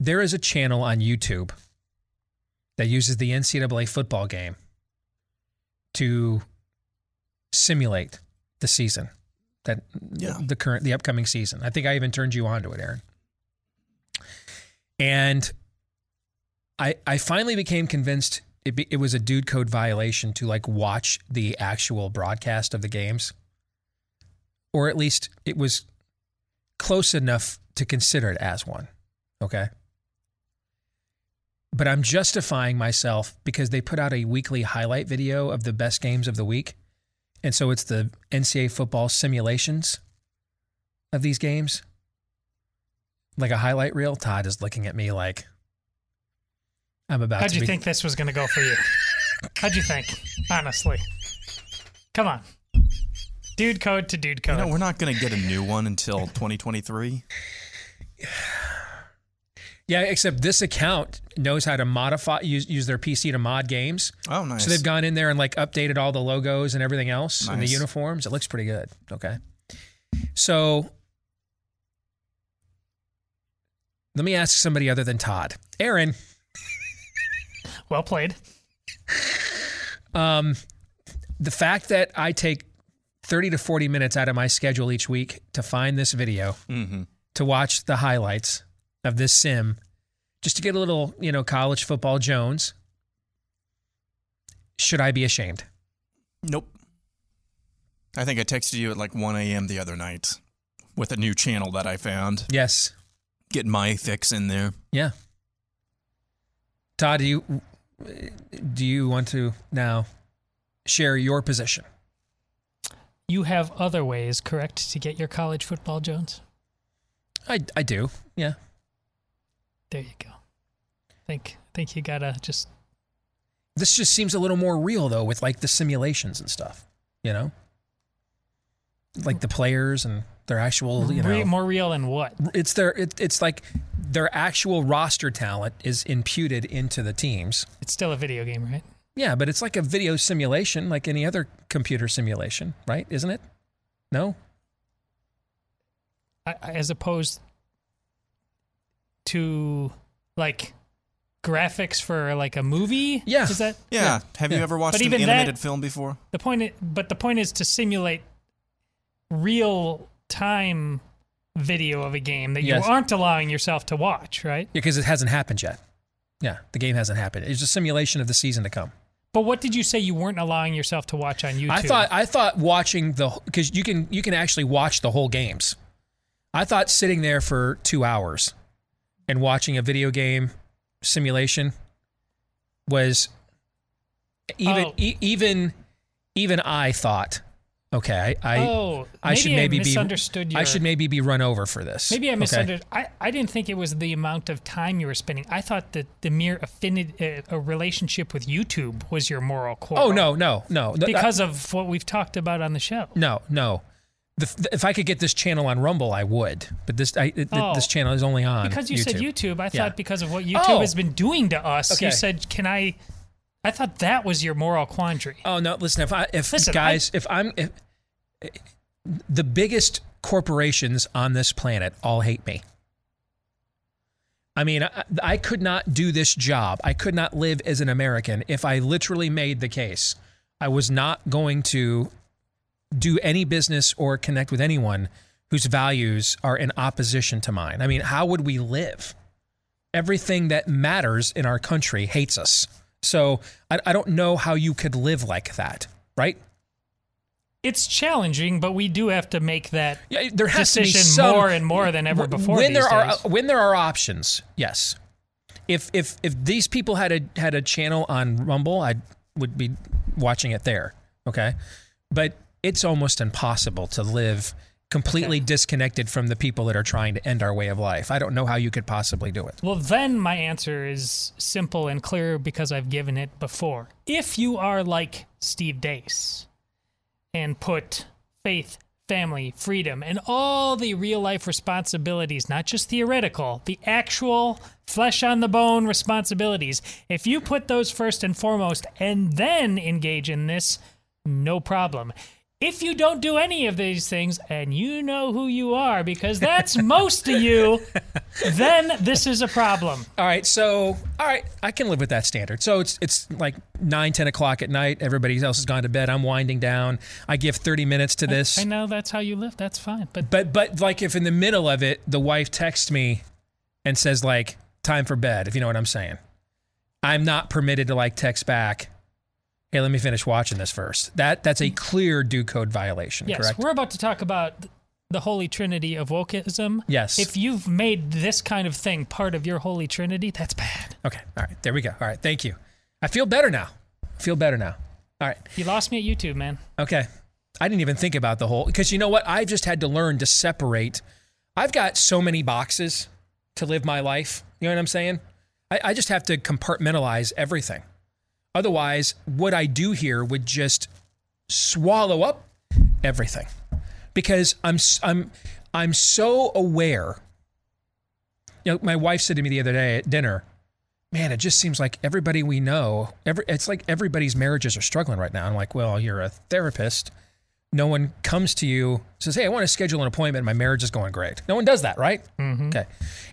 There is a channel on YouTube that uses the NCAA football game to simulate the season that Yeah. the current the upcoming season. I think I even turned you on to it, Aaron. And I I finally became convinced it be, it was a dude code violation to like watch the actual broadcast of the games, or at least it was close enough to consider it as one. Okay. But I'm justifying myself because they put out a weekly highlight video of the best games of the week. And so it's the NCAA football simulations of these games. Like a highlight reel. Todd is looking at me like I'm about How'd to you be- think this was going to go for you? How'd you think? Honestly. Come on. Dude code to dude You code. know, we're not going to get a new one until 2023. Yeah, except this account knows how to modify use use their PC to mod games. Oh, nice. So they've gone in there and like updated all the logos and everything else and the uniforms. It looks pretty good. Okay. So let me ask somebody other than Todd. Aaron, well played. um, the fact that I take 30 to 40 minutes out of my schedule each week to find this video, Mm-hmm. to watch the highlights of this sim, just to get a little, you know, college football Jones, should I be ashamed? Nope. I think I texted you at like 1 a.m. the other night with a new channel that I found. Yes. Getting my fix in there. Yeah. Todd, do you do you want to now share your position? You have other ways, correct, to get your college football, Jones? I I do. Yeah. There you go. Think think you gotta just This just seems a little more real though with like the simulations and stuff, you know? Like the players and their actual, you know, more real than what? it's their it, it's like their actual roster talent is imputed into the teams. It's still a video game, right? Yeah, but it's like a video simulation, like any other computer simulation, right? Isn't it? No. I, I- as opposed to like graphics for like a movie. Yeah. Is that Yeah. Have you ever watched But an even that- animated film before? The point, i- but the point is to simulate real time video of a game that Yes. you aren't allowing yourself to watch, right? Because it hasn't happened yet. Yeah, the game hasn't happened. It's a simulation of the season to come. But what did you say you weren't allowing yourself to watch on YouTube? I thought I thought watching the because you can you can actually watch the whole games. I thought sitting there for two hours and watching a video game simulation was even Oh. e- even even I thought okay I I, Oh, I should maybe I misunderstood be I should maybe be run over for this. Maybe I Okay? misunderstood. I, I didn't think it was the amount of time you were spending. I thought that the mere affinity, uh, a relationship with YouTube was your moral core. Oh no no no because of what we've talked about on the show. No, no. The, the- if I could get this channel on Rumble, I would. But this I, th- Oh. this channel is only on Because you said YouTube, I Yeah. thought because of what YouTube Oh. has been doing to us, Okay. you said, "Can I?" I thought that was your moral quandary. Oh no! Listen, if I if Listen, guys, if I'm if the biggest corporations on this planet all hate me. I mean, I, I could not do this job. I could not live as an American if I literally made the case I was not going to do any business or connect with anyone whose values are in opposition to mine. I mean, how would we live? Everything that matters in our country hates us. So I, I don't know how you could live like that, right? It's challenging, but we do have to make that Yeah, there has to be decision some, more and more than ever before. When there are days. when there are options, yes. If if if these people had a had a channel on Rumble, I would be watching it there. Okay, but it's almost impossible to live completely disconnected from the people that are trying to end our way of life. I don't know how you could possibly do it. Well, then my answer is simple and clear because I've given it before. If you are like Steve Deace and put faith, family, freedom, and all the real life responsibilities, not just theoretical, the actual flesh on the bone responsibilities, if you put those first and foremost and then engage in this, no problem. If you don't do any of these things, and you know who you are because that's most of you, then this is a problem. All right, so all right, I can live with that standard. So it's it's like nine, ten o'clock at night. Everybody else has gone to bed. I'm winding down. I give thirty minutes to this. I know that's how you live. That's fine. But But but like if in the middle of it, the wife texts me and says like time for bed, if you know what I'm saying. I'm not permitted to like text back. Hey, let me finish watching this first. That that's a clear do code violation, yes, correct? we're about to talk about the holy trinity of wokeism. Yes. If you've made this kind of thing part of your holy trinity, that's bad. Okay. All right. There we go. All right. Thank you. I feel better now. I feel better now. All right. You lost me at YouTube, man. Okay. I didn't even think about the whole because you know what? I've just had to learn to separate. I've got so many boxes to live my life. You know what I'm saying? I, I just have to compartmentalize everything. Otherwise, what I do here would just swallow up everything because I'm I'm I'm so aware. You know, my wife said to me the other day at dinner, "Man, it just seems like everybody we know, every it's like everybody's marriages are struggling right now." I'm like, "Well, you're a therapist. No one comes to you says, "Hey, I want to schedule an appointment. My marriage is going great." No one does that, right? Mhm. Okay.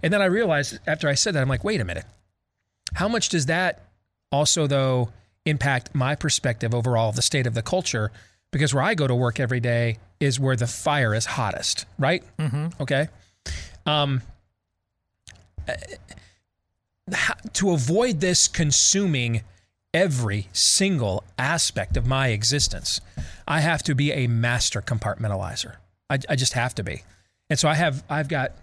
And then I realized after I said that, I'm like, "Wait a minute. How much does that also though impact my perspective overall of the state of the culture because where I go to work every day is where the fire is hottest, right? Mm-hmm. Okay. Um, uh, to avoid this consuming every single aspect of my existence, I have to be a master compartmentalizer. I, I just have to be. And so I have I've got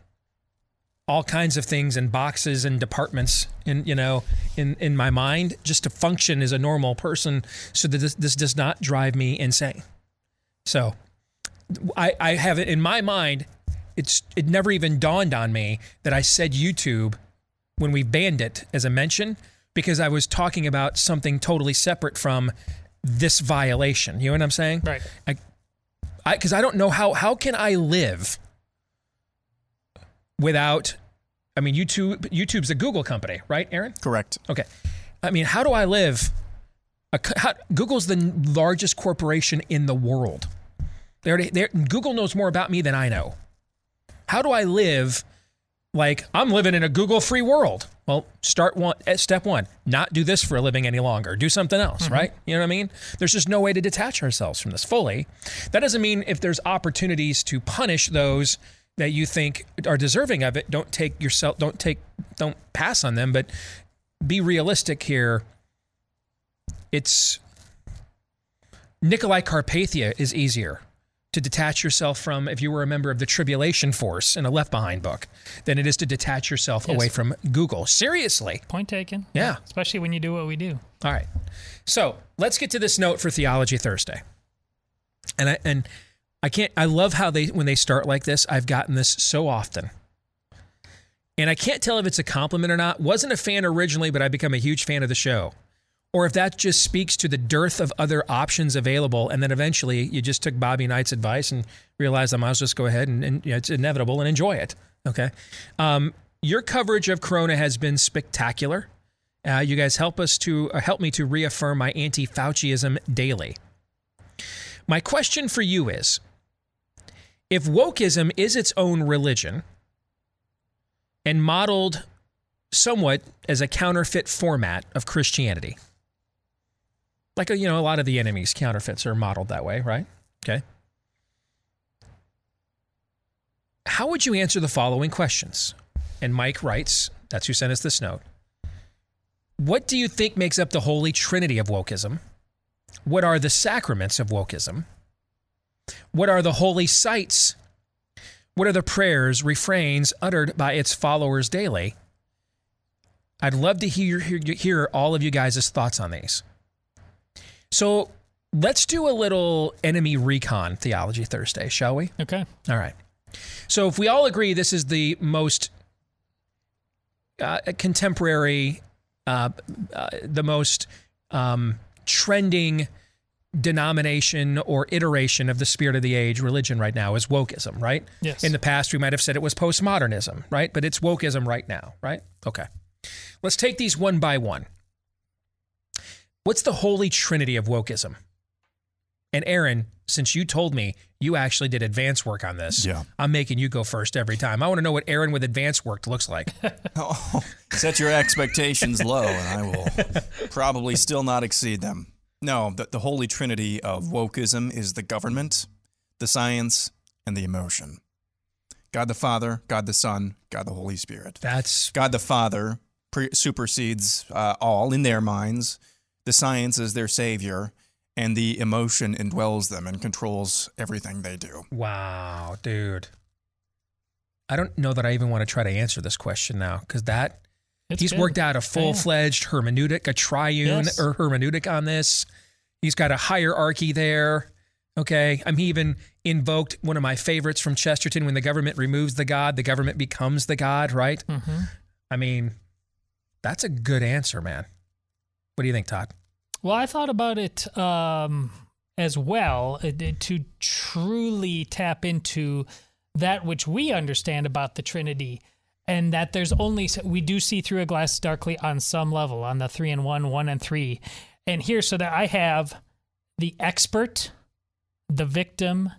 all kinds of things in boxes and departments in you know in in my mind just to function as a normal person so that this, this does not drive me insane. So I, I have it in my mind it's it never even dawned on me that i said youtube when we banned it as a mention because i was talking about something totally separate from this violation. You know what i'm saying? Right. I i because i don't know how how can i live without I mean YouTube YouTube's a Google company, right, Aaron? Correct. Okay. I mean, how do I live a, how, Google's the largest corporation in the world. They already Google knows more about me than I know. How do I live like I'm living in a Google free world? Well, start one step 1, not do this for a living any longer. Do something else, Mm-hmm. right? You know what I mean? There's just no way to detach ourselves from this fully. That doesn't mean if there's opportunities to punish those that you think are deserving of it, don't take yourself don't take don't pass on them, but be realistic here. It's Nicolae Carpathia is easier to detach yourself from if you were a member of the Tribulation Force in a Left Behind book than it is to detach yourself Yes. away from Google. Seriously. Point taken. Yeah. Especially when you do what we do. All right. So let's get to this note for Theology Thursday. And I and I can't I love how they when they start like this, I've gotten this so often. And I can't tell if it's a compliment or not. Wasn't a fan originally, but I've become a huge fan of the show. Or if that just speaks to the dearth of other options available, and then eventually you just took Bobby Knight's advice and realized I might as well just go ahead and, and you know, it's inevitable and enjoy it. Okay. Um, your coverage of Corona has been spectacular. Uh, you guys help us to uh, help me to reaffirm my anti-Fauciism daily. My question for you is: If wokeism is its own religion and modeled somewhat as a counterfeit format of Christianity, like you know, a lot of the enemy's counterfeits are modeled that way, right? Okay. How would you answer the following questions? And Mike writes, that's who sent us this note. What do you think makes up the holy trinity of wokeism? What are the sacraments of wokeism? What are the holy sites? What are the prayers, refrains uttered by its followers daily? I'd love to hear, hear, hear all of you guys' thoughts on these. So let's do a little enemy recon theology Thursday, shall we? Okay. All right. So if we all agree this is the most uh, contemporary, uh, uh, the most um, trending denomination or iteration of the spirit of the age religion right now is wokeism, right? Yes. In the past, we might have said it was postmodernism, right? But it's wokeism right now, right? Okay. Let's take these one by one. What's the holy trinity of wokeism? And Aaron, since you told me you actually did advance work on this, Yeah. I'm making you go first every time. I want to know what Aaron with advanced work looks like. oh, Set your expectations low, and I will probably still not exceed them. No, the, the holy trinity of wokeism is the government, the science, and the emotion. God the Father, God the Son, God the Holy Spirit. That's God the Father pre- supersedes uh, all in their minds. The science is their savior, and the emotion indwells them and controls everything they do. Wow, dude. I don't know that I even want to try to answer this question now because that It's he's good. worked out a full fledged hermeneutic, a triune Yes. or hermeneutic on this. He's got a hierarchy there. Okay. I'm he even invoked one of my favorites from Chesterton when the government removes the God, the government becomes the God, right? Mhm. I mean, that's a good answer, man. What do you think, Todd? Well, I thought about it um, as well uh, to truly tap into that which we understand about the Trinity, and that there's only we do see through a glass darkly on some level on the three and one, one and three, and here so that I have the expert, the victim,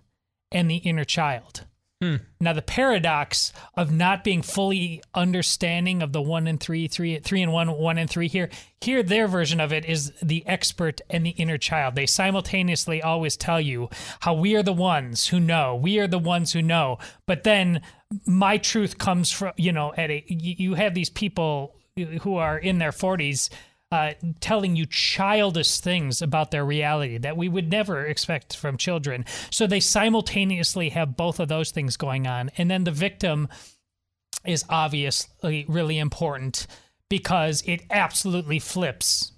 and the inner child. Hmm. Now the paradox of not being fully understanding of the one and three, three, three and one, one and three here. Here, their version of it is the expert and the inner child. They simultaneously always tell you how we are the ones who know. We are the ones who know. But then my truth comes from you know at a you you have these people who are in their forties. Uh, telling you childish things about their reality that we would never expect from children. So they simultaneously have both of those things going on. And then the victim is obviously really important because it absolutely flips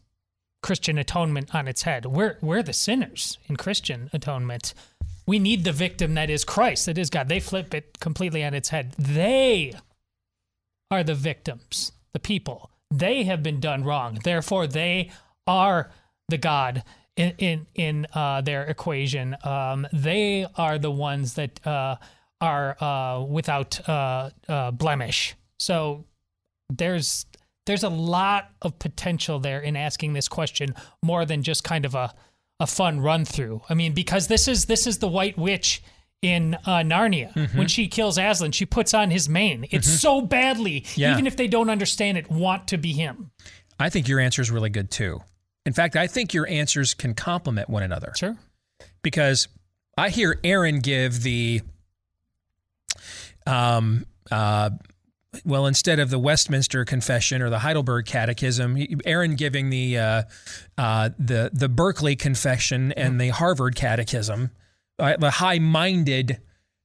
Christian atonement on its head. We're, we're the sinners in Christian atonement. We need the victim that is Christ, that is God. They flip it completely on its head. They are the victims, the people. They have been done wrong. Therefore, they are the God in in, in uh, their equation. Um, they are the ones that uh, are uh, without uh, uh, blemish. So there's there's a lot of potential there in asking this question more than just kind of a a fun run through. I mean, because this is this is the White Witch in uh, Narnia. Mm-hmm. When she kills Aslan, she puts on his mane. It's Mhm. so badly, Yeah. even if they don't understand it, want to be him. I think your answer is really good too. In fact, I think your answers can complement one another. Sure. Because I hear Aaron give the um uh well instead of the Westminster Confession or the Heidelberg Catechism, Aaron giving the uh, uh, the the Berkeley Confession and the Harvard Catechism, uh, the high-minded,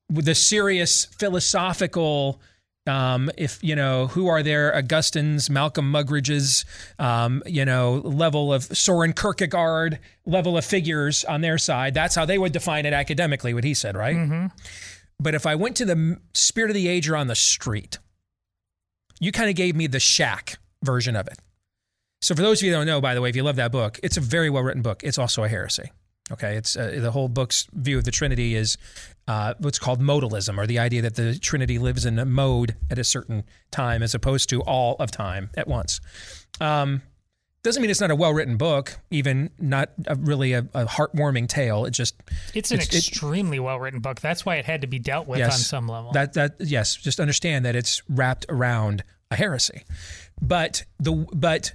the serious philosophical um, if you know who are there, Augustine's, Malcolm Muggeridge's, um, you know, level of Soren Kierkegaard level of figures on their side. That's how they would define it academically. What he said, right? Mm-hmm. But if I went to the Spirit of the Age or on the street, you kind of gave me the shack version of it. So for those of you that don't know, by the way, if you love that book, it's a very well written book. It's also a heresy. Okay, it's uh, the whole book's view of the Trinity is uh, what's called modalism, or the idea that the Trinity lives in a mode at a certain time as opposed to all of time at once. Um, doesn't mean it's not a well written book, even not a, really a, a heartwarming tale. It just It's an it- extremely well written book. That's why it had to be dealt with on some level. that that yes, just understand that it's wrapped around a heresy. But the but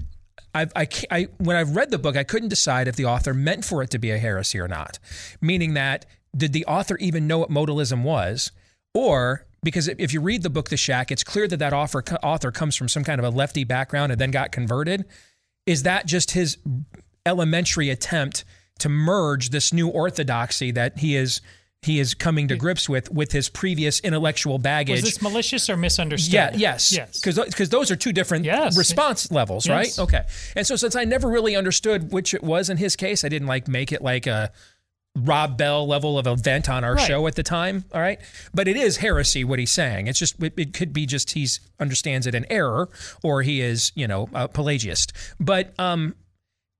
I've, I, I when I've read the book, I couldn't decide if the author meant for it to be a heresy or not. Meaning that did the author even know what modalism was, or because if you read the book The Shack, it's clear that that author author comes from some kind of a lefty background and then got converted. Is that just his elementary attempt to merge this new orthodoxy that he is he is coming to grips with with his previous intellectual baggage? Was this malicious or misunderstood? Yeah, yes. Yes. Because those are two different response levels, right? Okay. And so since I never really understood which it was in his case, I didn't like make it like a Rob Bell level of event on our Right. show at the time, all right? But it is heresy what he's saying. It's just it, it could be just he's understands it in error or he is, you know, a Pelagiast. But um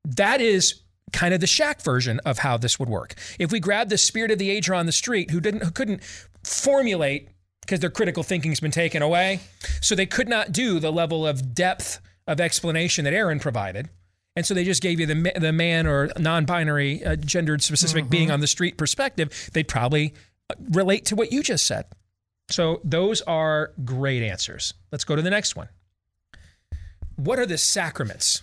that is kind of the shack version of how this would work. If we grab the spirit of the age on the street who didn't who couldn't formulate because their critical thinking's been taken away, so they could not do the level of depth of explanation that Aaron provided. And so they just gave you the the man or non-binary uh, gendered specific being on the street perspective. They'd probably uh, relate to what you just said. So those are great answers. Let's go to the next one. What are the sacraments?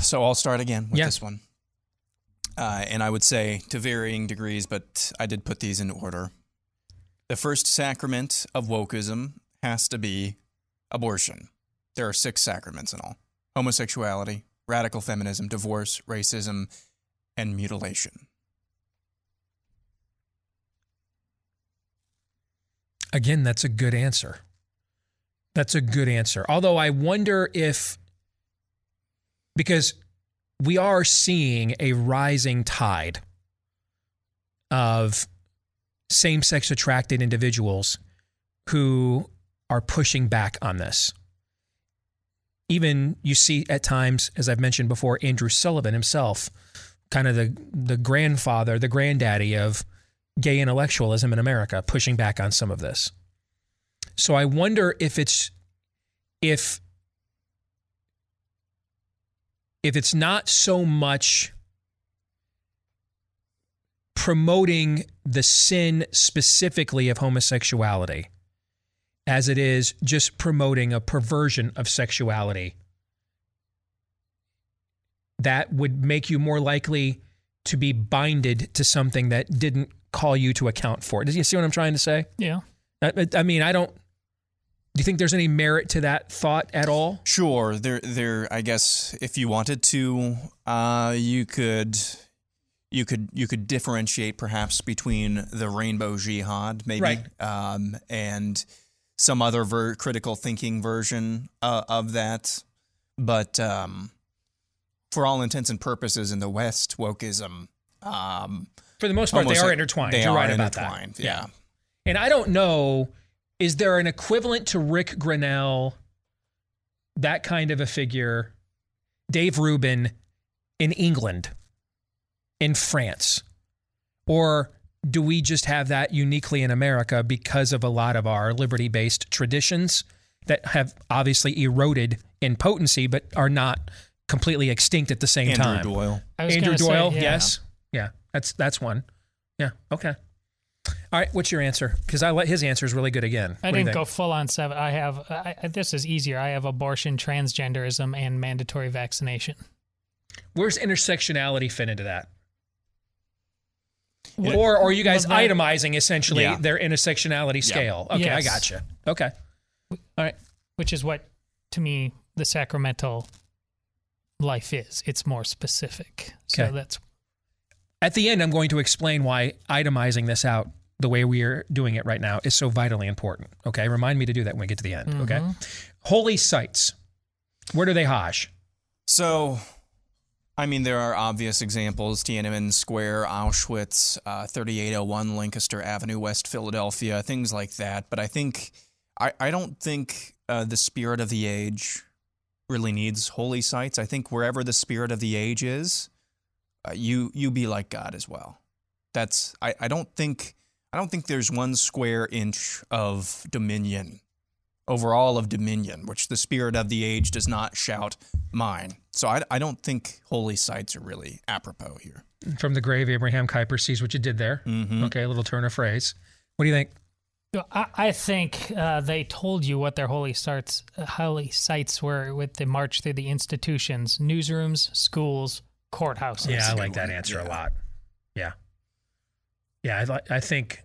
So I'll start again with Yeah. this one. Uh, and I would say to varying degrees, but I did put these in order. The first sacrament of wokeism has to be abortion. There are six sacraments in all homosexuality, radical feminism, divorce, racism, and mutilation. Again, that's a good answer. That's a good answer. Although I wonder if, because we are seeing a rising tide of same sex attracted individuals who are pushing back on this. Even you see at times, as I've mentioned before, Andrew Sullivan himself, kind of the, the grandfather, the granddaddy of gay intellectualism in America, pushing back on some of this. So I wonder if it's if if it's not so much promoting the sin specifically of homosexuality as it is just promoting a perversion of sexuality that would make you more likely to be binded to something that didn't call you to account for it. Does you see what I'm trying to say? Yeah. I, I- I mean, I don't. Do you think there's any merit to that thought at all? Sure, there, there. I guess if you wanted to, uh, you could, you could, you could differentiate perhaps between the rainbow jihad, maybe, Right. um, and some other ver- critical thinking version uh, of that. But um, for all intents and purposes, in the West, wokeism, um, For the most part, they are intertwined. They You're are right about that. intertwined. Yeah. And I don't know, is there an equivalent to Rick Grenell, that kind of a figure, Dave Rubin in England, in France? Or do we just have that uniquely in America because of a lot of our liberty based traditions that have obviously eroded in potency but are not completely extinct at the same time? Andrew time? Doyle. I was Andrew gonna say, Doyle, yeah. yes. Yeah, that's that's one. Yeah, okay. All right, what's your answer? Because I let his answer is really good again. I What didn't go full on seven. I have I, I- this is easier. I have abortion, transgenderism, and mandatory vaccination. Where's intersectionality fit into that? What- or, or are you guys that- itemizing essentially Yeah. their intersectionality scale? Okay, I Yes. gotcha. Okay. All right. Which is what, to me, the sacramental life is. It's more specific. Okay. So that's At the end, I'm going to explain why itemizing this out the way we are doing it right now is so vitally important. Okay. Remind me to do that when we get to the end. Okay. Holy sites. Where do they hajj? So, I mean, there are obvious examples Tiananmen Square, Auschwitz, uh, 3801 Lancaster Avenue, West Philadelphia, things like that. But I think, I, I don't think uh, the spirit of the age really needs holy sites. I think wherever the spirit of the age is, uh, you you be like God as well. That's I, I don't think I don't think there's one square inch of dominion over all of dominion, which the spirit of the age does not shout mine. So I, I don't think holy sites are really apropos here. From the grave, Abraham Kuyper sees what you did there. Mhm. Okay, a little turn of phrase. What do you think? I, I think uh, they told you what their holy sites, uh, holy sites were with the march through the institutions, newsrooms, schools, courthouses. Yeah, I like that answer a lot. Yeah. Yeah, I, I think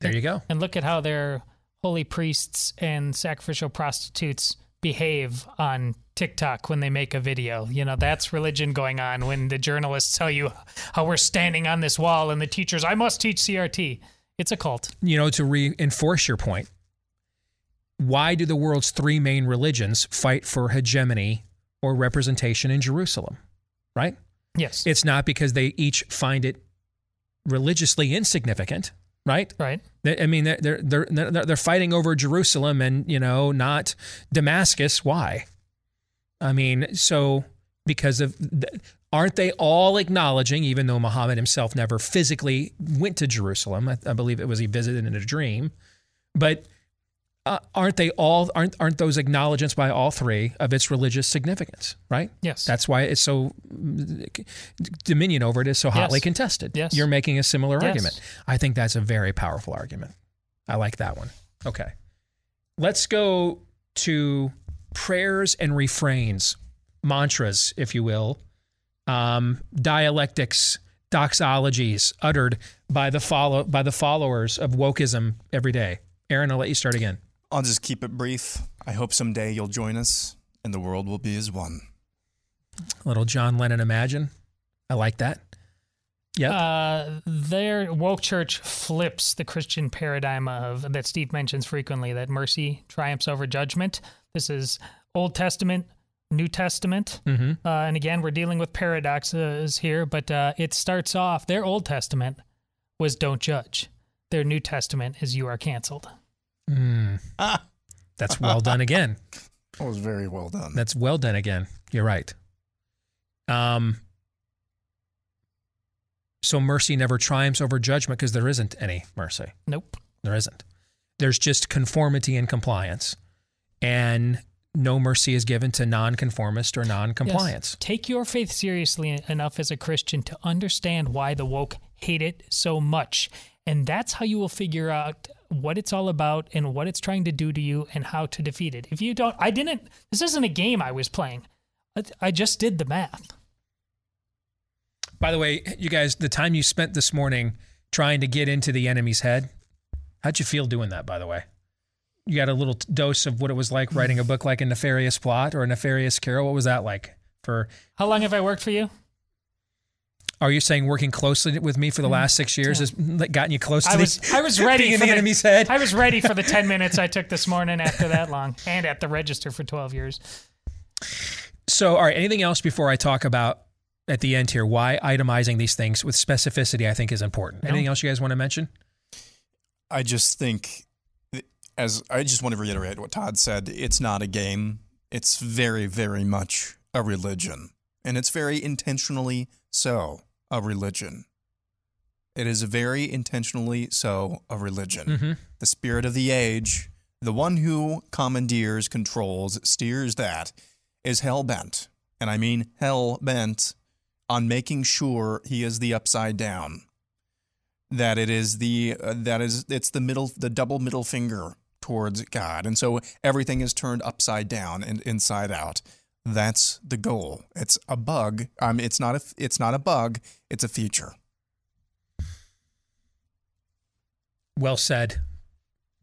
there you go. And look at how their holy priests and sacrificial prostitutes behave on TikTok when they make a video. You know, that's religion going on when the journalists tell you how we're standing on this wall and the teachers, I must teach CRT. It's a cult. You know, to reinforce your point, why do the world's three main religions fight for hegemony or representation in Jerusalem? Right? Yes. It's not because they each find it religiously insignificant, right? Right. I mean, they're they're they're they're fighting over Jerusalem and you know not Damascus. Why? I mean, so because of aren't they all acknowledging, even though Muhammad himself never physically went to Jerusalem? I, I believe it was he visited in a dream, but uh, aren't they all aren't aren't those acknowledgments by all three of its religious significance? Right. Yes. That's why it's so dominion over it is so hotly Yes. contested. Yes. You're making a similar Yes. argument. I think that's a very powerful argument. I like that one. Okay. Let's go to prayers and refrains, mantras, if you will, um, dialectics, doxologies uttered by the follow by the followers of wokeism every day. Aaron, I'll let you start again. I'll just keep it brief. I hope someday you'll join us and the world will be as one. Little John Lennon imagine. I like that. Yeah. Uh, their woke church flips the Christian paradigm of that Steve mentions frequently that mercy triumphs over judgment. This is Old Testament, New Testament, Mhm. uh, and again we're dealing with paradoxes here. But uh, it starts off their Old Testament was don't judge. Their New Testament is you are canceled. Mm. That's well done again. That was very well done. That's well done again. You're right. Um, so mercy never triumphs over judgment because there isn't any mercy. Nope. There isn't. There's just conformity and compliance, and no mercy is given to non-conformist or non-compliance. Yes. Take your faith seriously enough as a Christian to understand why the woke hate it so much. And that's how you will figure out what it's all about and what it's trying to do to you and how to defeat it. If you don't, I didn't, this isn't a game I was playing. I- I just did the math. By the way, you guys, the time you spent this morning trying to get into the enemy's head, how'd you feel doing that? By the way, you got a little t- dose of what it was like writing a book like a nefarious plot or a nefarious carol. What was that like? For How long have I worked for you? Are you saying working closely with me for the mm, last six years has gotten you close to I was, the, I was ready being in for the, enemy's head? I was ready for the 10 minutes I took this morning after that long and at the register for 12 years. So, all right, anything else before I talk about at the end here why itemizing these things with specificity I think is important? No. Anything else you guys want to mention? I just think, as I just want to reiterate what Todd said, it's not a game. It's very, very much a religion. And it's very intentionally so a religion. It is very intentionally so a religion. Mhm. The spirit of the age, the one who commandeers, controls, steers that, is hell bent. And I mean hell bent on making sure he is the upside down that it is the uh, that is it's the middle the double middle finger towards God, and so everything is turned upside down and inside out. That's the goal. It's a bug. Um, it's not a it's not a bug. It's a feature. Well said.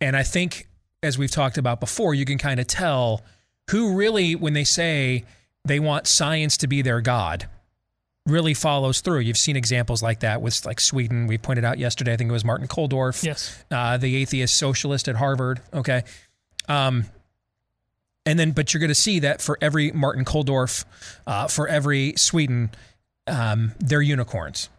And I think, as we've talked about before, you can kind of tell who really, when they say they want science to be their God, really follows through. You've seen examples like that with like Sweden. We pointed out yesterday, I think it was Martin Kulldorff, Yes. uh, the atheist socialist at Harvard. Okay. Um, and then, but you're going to see that for every Martin Kulldorff, uh, for every Sweden, um, they're unicorns.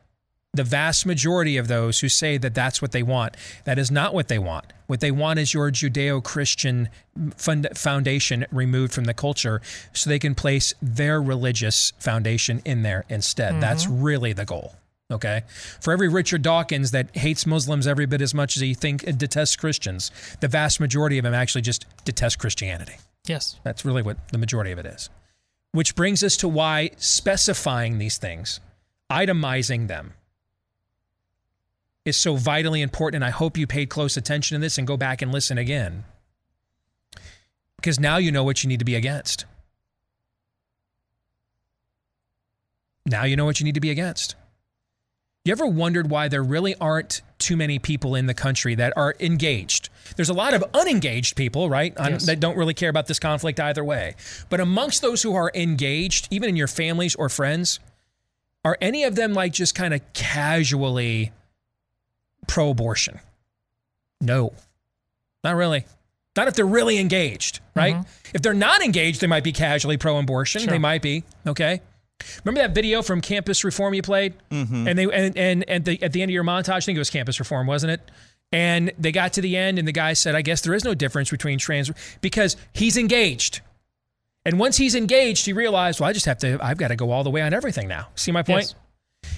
The vast majority of those who say that that's what they want, that is not what they want. What they want is your Judeo Christian fund- foundation removed from the culture so they can place their religious foundation in there instead. That's really the goal. Okay. For every Richard Dawkins that hates Muslims every bit as much as he think detests Christians, the vast majority of them actually just detest Christianity. Yes. That's really what the majority of it is. Which brings us to why specifying these things, itemizing them, is so vitally important. And I hope you paid close attention to this and go back and listen again. Because now you know what you need to be against. Now you know what you need to be against. You ever wondered why there really aren't too many people in the country that are engaged? There's a lot of unengaged people, right? Un- Yes. that don't really care about this conflict either way. But amongst those who are engaged, even in your families or friends, are any of them like just kind of casually pro abortion? No, not really. Not if they're really engaged, right? If they're not engaged, they might be casually pro abortion. Sure. They might be, okay? Remember that video from Campus Reform you played? Mm-hmm. And they and and at the at the end of your montage, I think it was Campus Reform, wasn't it? And they got to the end, and the guy said, "I guess there is no difference between trans because he's engaged." And once he's engaged, he realized, "Well, I just have to. I've got to go all the way on everything now." See my point? Yes.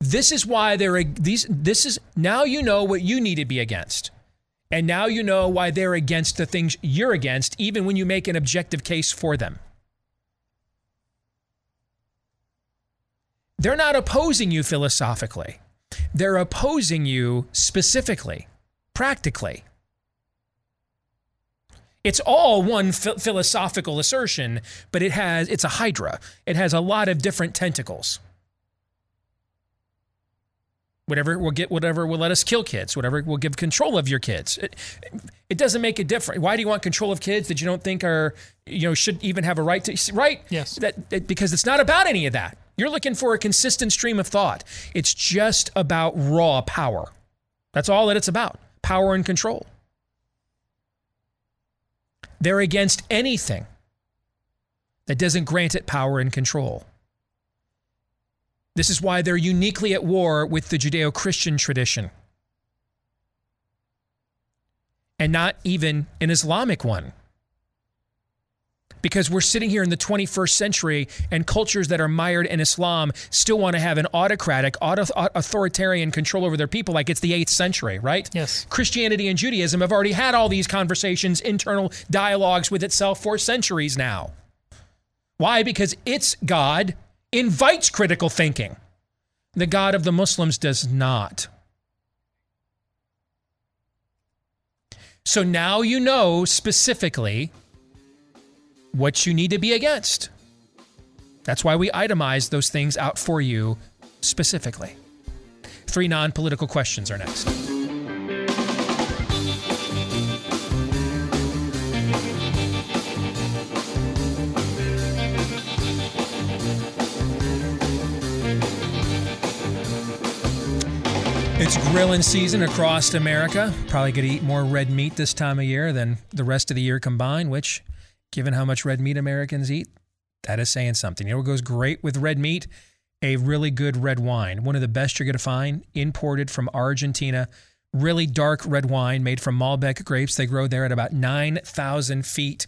This is why they're, these. This is now you know what you need to be against. And now you know why they're against the things you're against, even when you make an objective case for them. They're not opposing you philosophically, they're opposing you specifically, practically. It's all one ph- philosophical assertion, but it has it's a hydra. It has a lot of different tentacles. Whatever will get whatever will let us kill kids, whatever will give control of your kids. It, it doesn't make a difference. Why do you want control of kids that you don't think are you know should even have a right to right? Yes. That, that because it's not about any of that. You're looking for a consistent stream of thought. It's just about raw power. That's all that it's about. Power and control. They're against anything that doesn't grant it power and control. This is why they're uniquely at war with the Judeo Christian tradition and not even an Islamic one. Because we're sitting here in the 21st century and cultures that are mired in Islam still want to have an autocratic, auto- authoritarian control over their people like it's the 8th century, right? Yes. Christianity and Judaism have already had all these conversations, internal dialogues with itself for centuries now. Why? Because its God invites critical thinking. The God of the Muslims does not. So now you know specifically what you need to be against. That's why we itemize those things out for you specifically. Three non political questions are next. It's grilling season across America. Probably going to eat more red meat this time of year than the rest of the year combined, which, given how much red meat Americans eat, that is saying something. You know what goes great with red meat? A really good red wine. One of the best you're going to find, imported from Argentina. Really dark red wine made from Malbec grapes. They grow there at about 9,000 feet.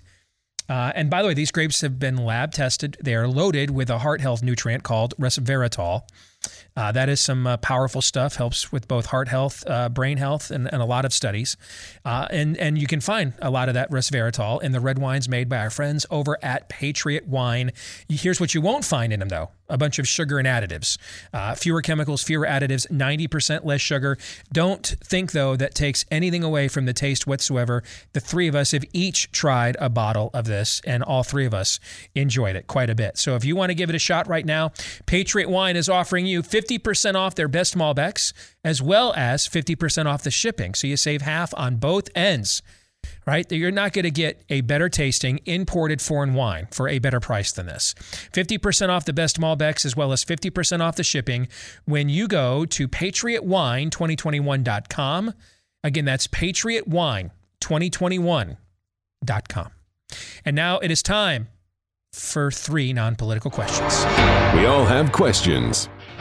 Uh, and by the way, these grapes have been lab tested. They are loaded with a heart health nutrient called resveratrol. Uh, that is some uh, powerful stuff. Helps with both heart health, uh, brain health, and, and a lot of studies. Uh, and and you can find a lot of that resveratrol in the red wines made by our friends over at Patriot Wine. Here's what you won't find in them though: a bunch of sugar and additives, uh, fewer chemicals, fewer additives, ninety percent less sugar. Don't think though that takes anything away from the taste whatsoever. The three of us have each tried a bottle of this, and all three of us enjoyed it quite a bit. So if you want to give it a shot right now, Patriot Wine is offering you 50% off their best Malbecs, as well as 50% off the shipping. So you save half on both ends, right? You're not going to get a better tasting imported foreign wine for a better price than this. 50% off the best Malbecs, as well as 50% off the shipping when you go to patriotwine2021.com. Again, that's patriotwine2021.com. And now it is time for three non political questions. We all have questions.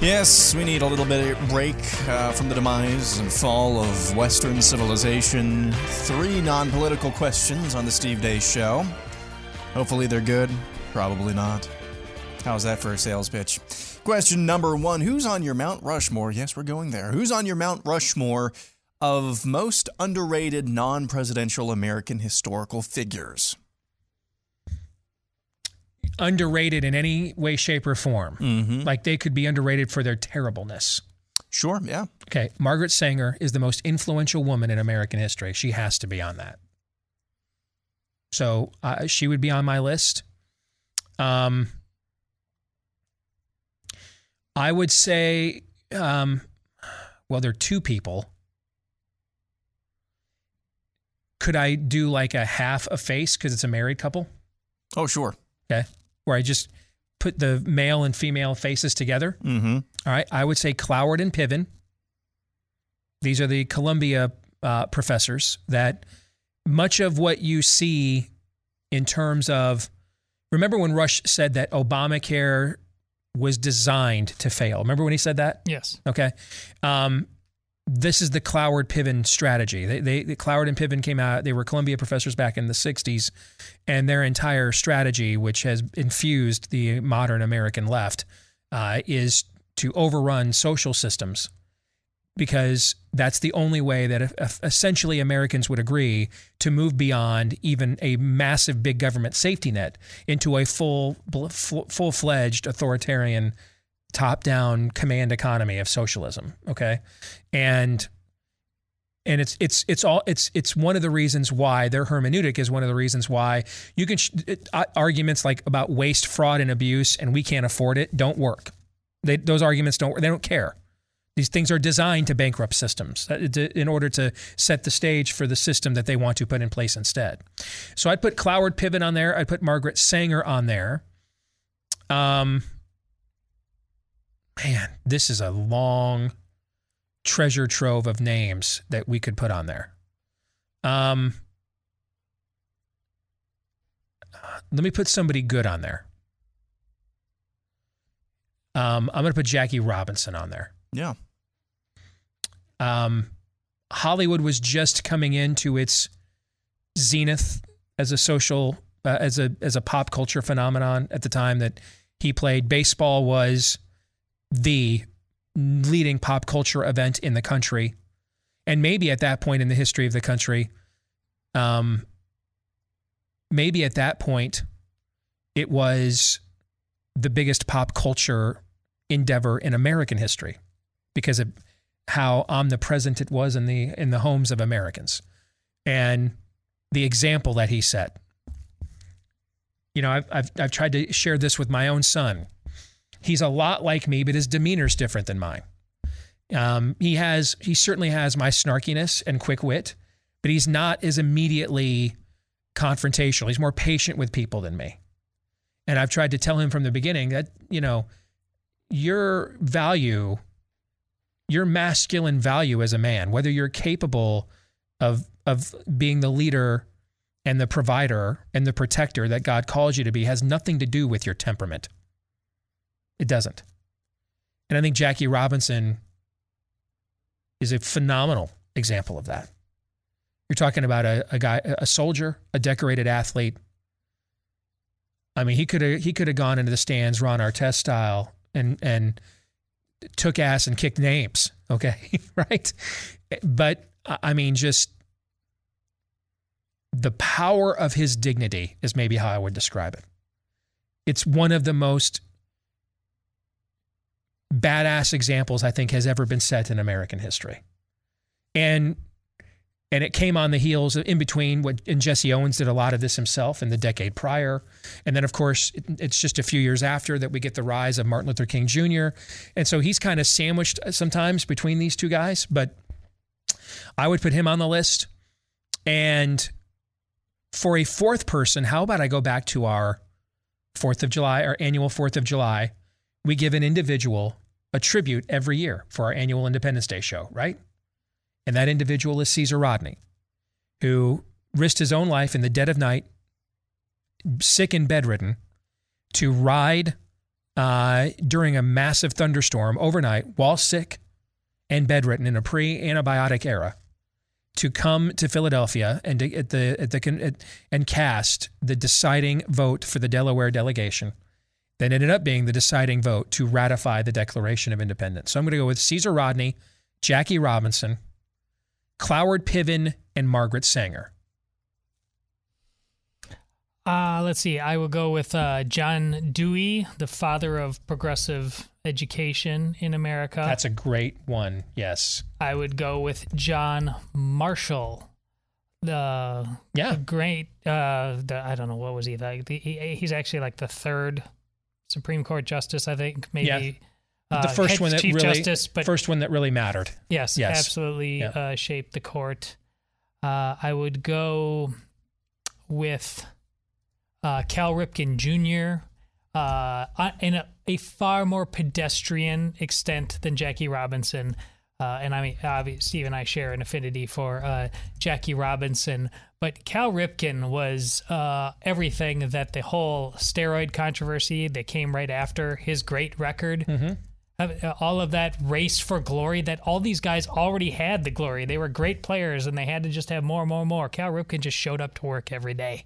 Yes, we need a little bit of break uh, from the demise and fall of Western civilization. Three non political questions on The Steve Deace Show. Hopefully they're good. Probably not. How's that for a sales pitch? Question number one Who's on your Mount Rushmore? Yes, we're going there. Who's on your Mount Rushmore of most underrated non presidential American historical figures? Underrated in any way, shape, or form. Mm-hmm. Like they could be underrated for their terribleness. Sure, yeah. Okay, Margaret Sanger is the most influential woman in American history. She has to be on that. So uh, she would be on my list. Um, I would say, um, well, there are two people. Could I do like a half a face because it's a married couple? Oh, sure. Okay. Where I just put the male and female faces together. Mm-hmm. All right. I would say Cloward and Piven. These are the Columbia uh, professors that much of what you see in terms of Remember when Rush said that Obamacare was designed to fail? Remember when he said that? Yes. Okay. Um, this is the Cloward Piven strategy. They, they, the Cloward and Piven came out. They were Columbia professors back in the '60s, and their entire strategy, which has infused the modern American left, uh, is to overrun social systems because that's the only way that essentially Americans would agree to move beyond even a massive big government safety net into a full full fledged authoritarian top down command economy of socialism. Okay, and and it's it's it's all it's it's one of the reasons why their hermeneutic is one of the reasons why you can sh- uh, arguments like about waste, fraud, and abuse, and we can't afford it don't work. They, those arguments don't they don't care. These things are designed to bankrupt systems uh, in order to set the stage for the system that they want to put in place instead. So I'd put Cloward Piven on there. I'd put Margaret Sanger on there. Um, man, this is a long treasure trove of names that we could put on there. Um, let me put somebody good on there. Um, I'm going to put Jackie Robinson on there. Yeah. Um, Hollywood was just coming into its zenith as a social, uh, as a as a pop culture phenomenon at the time that he played. Baseball was the leading pop culture event in the country, and maybe at that point in the history of the country, um, maybe at that point, it was the biggest pop culture endeavor in American history because of how omnipresent it was in the in the homes of Americans and the example that he set. You know, I've, I've, I've tried to share this with my own son. He's a lot like me, but his demeanor's different than mine. Um, he has he certainly has my snarkiness and quick wit, but he's not as immediately confrontational. He's more patient with people than me. And I've tried to tell him from the beginning that, you know, your value, your masculine value as a man, whether you're capable of of being the leader and the provider and the protector that God calls you to be has nothing to do with your temperament. It doesn't. And I think Jackie Robinson is a phenomenal example of that. You're talking about a, a guy, a soldier, a decorated athlete. I mean, he could have he could have gone into the stands, Ron Artest style, and and took ass and kicked names. Okay, right? But I mean, just the power of his dignity is maybe how I would describe it. It's one of the most badass examples I think has ever been set in American history. And and it came on the heels in between what and Jesse Owens did a lot of this himself in the decade prior. And then of course it, it's just a few years after that we get the rise of Martin Luther King Jr. And so he's kind of sandwiched uh, sometimes between these two guys, but I would put him on the list. And for a fourth person, how about I go back to our 4th of July, our annual 4th of July? We give an individual a tribute every year for our annual Independence Day show, right? And that individual is Caesar Rodney, who risked his own life in the dead of night, sick and bedridden, to ride uh, during a massive thunderstorm overnight while sick and bedridden in a pre antibiotic era to come to Philadelphia and to, at the at the at, and cast the deciding vote for the Delaware delegation. That ended up being the deciding vote to ratify the Declaration of Independence. So I'm going to go with Caesar Rodney, Jackie Robinson, Cloward Piven, and Margaret Sanger. Uh, let's see. I will go with uh, John Dewey, the father of progressive education in America. That's a great one. Yes. I would go with John Marshall, the yeah the great. Uh, the, I don't know what was he like. The, he, he's actually like the third Supreme Court justice. I think maybe. Yeah. Uh, the first head one that Chief really, Justice, but first one that really mattered. Yes, Yes. absolutely Yeah. uh, shaped the court. Uh, I would go with uh, Cal Ripken Jr. Uh, in a, a far more pedestrian extent than Jackie Robinson, Uh, and I mean, obviously, Steve and I share an affinity for uh, Jackie Robinson, but Cal Ripken was uh, everything that the whole steroid controversy that came right after his great record. Uh, All of that race for glory that all these guys already had the glory. They were great players and they had to just have more, and more, and more. Cal Ripken just showed up to work every day